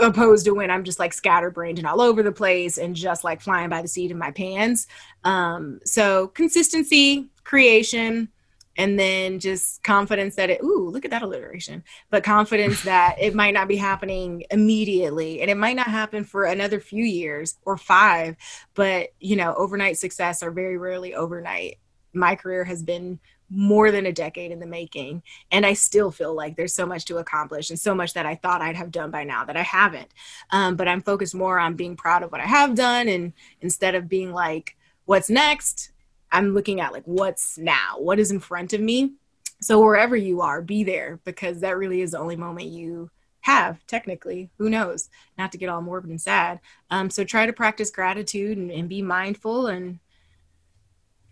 opposed to when i'm just like scatterbrained and all over the place and just like flying by the seat of my pants. Um, so consistency creation and then just confidence that it ooh look at that alliteration but confidence that it might not be happening immediately. And it might not happen for another few years or five but you know overnight success are very rarely overnight my career has been more than a decade in the making and i still feel like there's so much to accomplish and so much that i thought i'd have done by now that i haven't. Um, but i'm focused more on being proud of what i have done and instead of being like what's next? I'm looking at like what's now, what is in front of me. So wherever you are, be there because that really is the only moment you have technically. Who knows? Not to get all morbid and sad. Um, so try to practice gratitude and, and, be mindful and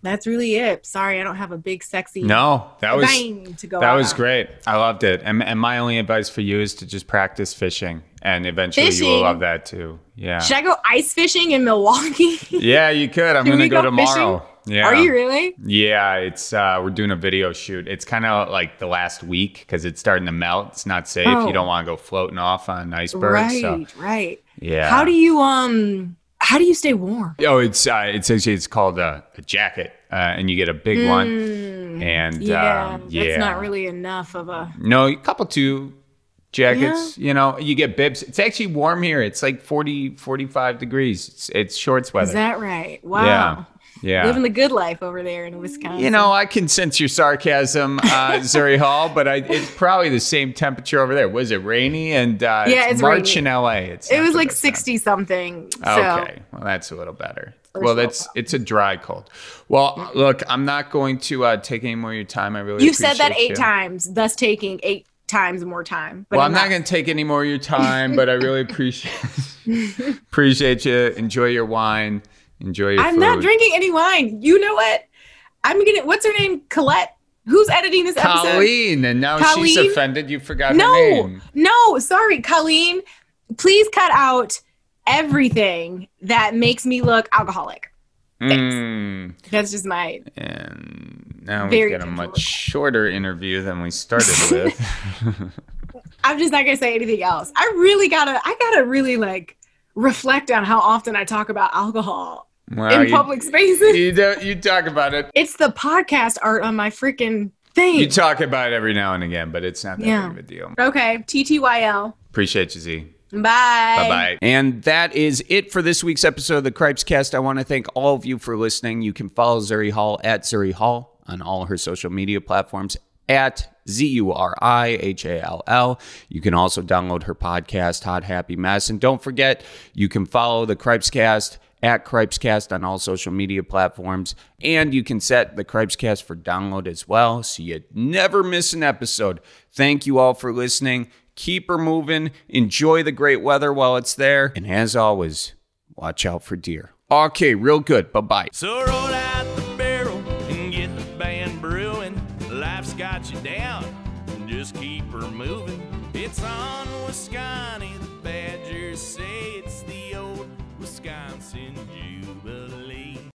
that's really it sorry i don't have a big sexy no that was to go that was on. great i loved it and, and my only advice for you is to just practice fishing and eventually fishing. you will love that too yeah should i go ice fishing in milwaukee yeah you could i'm gonna go, go tomorrow? Yeah. Are you really? Yeah, it's uh we're doing a video shoot. It's kind of like the last week because it's starting to melt. It's not safe. Oh. You don't want to go floating off on an iceberg. Right, so. right. Yeah. How do you um how do you stay warm? Oh, it's uh, it's actually it's called a, a jacket, uh, and you get a big mm, one. And yeah, um, yeah, that's not really enough of a. No, a couple two jackets. Yeah. You know, you get bibs. It's actually warm here. It's like 40, 45 degrees. It's, it's shorts weather. Is that right? Wow. Yeah. Yeah. Living the good life over there in Wisconsin. You know, I can sense your sarcasm, uh, Zuri Hall, but I, it's probably the same temperature over there. Was it rainy? And uh, yeah, it's, it's March rainy. in LA. It's it was like 60 time. something. So. Okay. Well, that's a little better. well, that's it's a dry cold. Well, look, I'm not going to uh, take any more of your time. I really you said that eight you. times, thus taking eight times more time. well, I'm not, not going to take any more of your time, but I really appreciate appreciate you. Enjoy your wine. Enjoy your I'm food. not drinking any wine. You know what? I'm gonna. What's her name? Colette. Who's editing this episode? Colleen, and now Colleen? she's offended. You forgot no, her name. No, sorry, Colleen. Please cut out everything that makes me look alcoholic. Mm. That's just my. And now we get a much shorter interview than we started with. I'm just not gonna say anything else. I really gotta. I gotta really like reflect on how often I talk about alcohol well, in you, public spaces. You don't. You talk about it. It's the podcast art on my freaking thing. You talk about it every now and again, but it's not that yeah. big of a deal. Okay. TTYL. Appreciate you, Z. Bye. Bye bye. And that is it for this week's episode of the Cripes Cast. I want to thank all of you for listening. You can follow Zuri Hall at Zuri Hall on all her social media platforms at Z U R I H A L L. You can also download her podcast, Hot Happy Mess. And don't forget, you can follow the Cripes Cast at Cripescast on all social media platforms. And you can set the Cripescast for download as well so you never miss an episode. Thank you all for listening. Keep her moving. Enjoy the great weather while it's there. And as always, watch out for deer. Okay, real good. Bye bye. So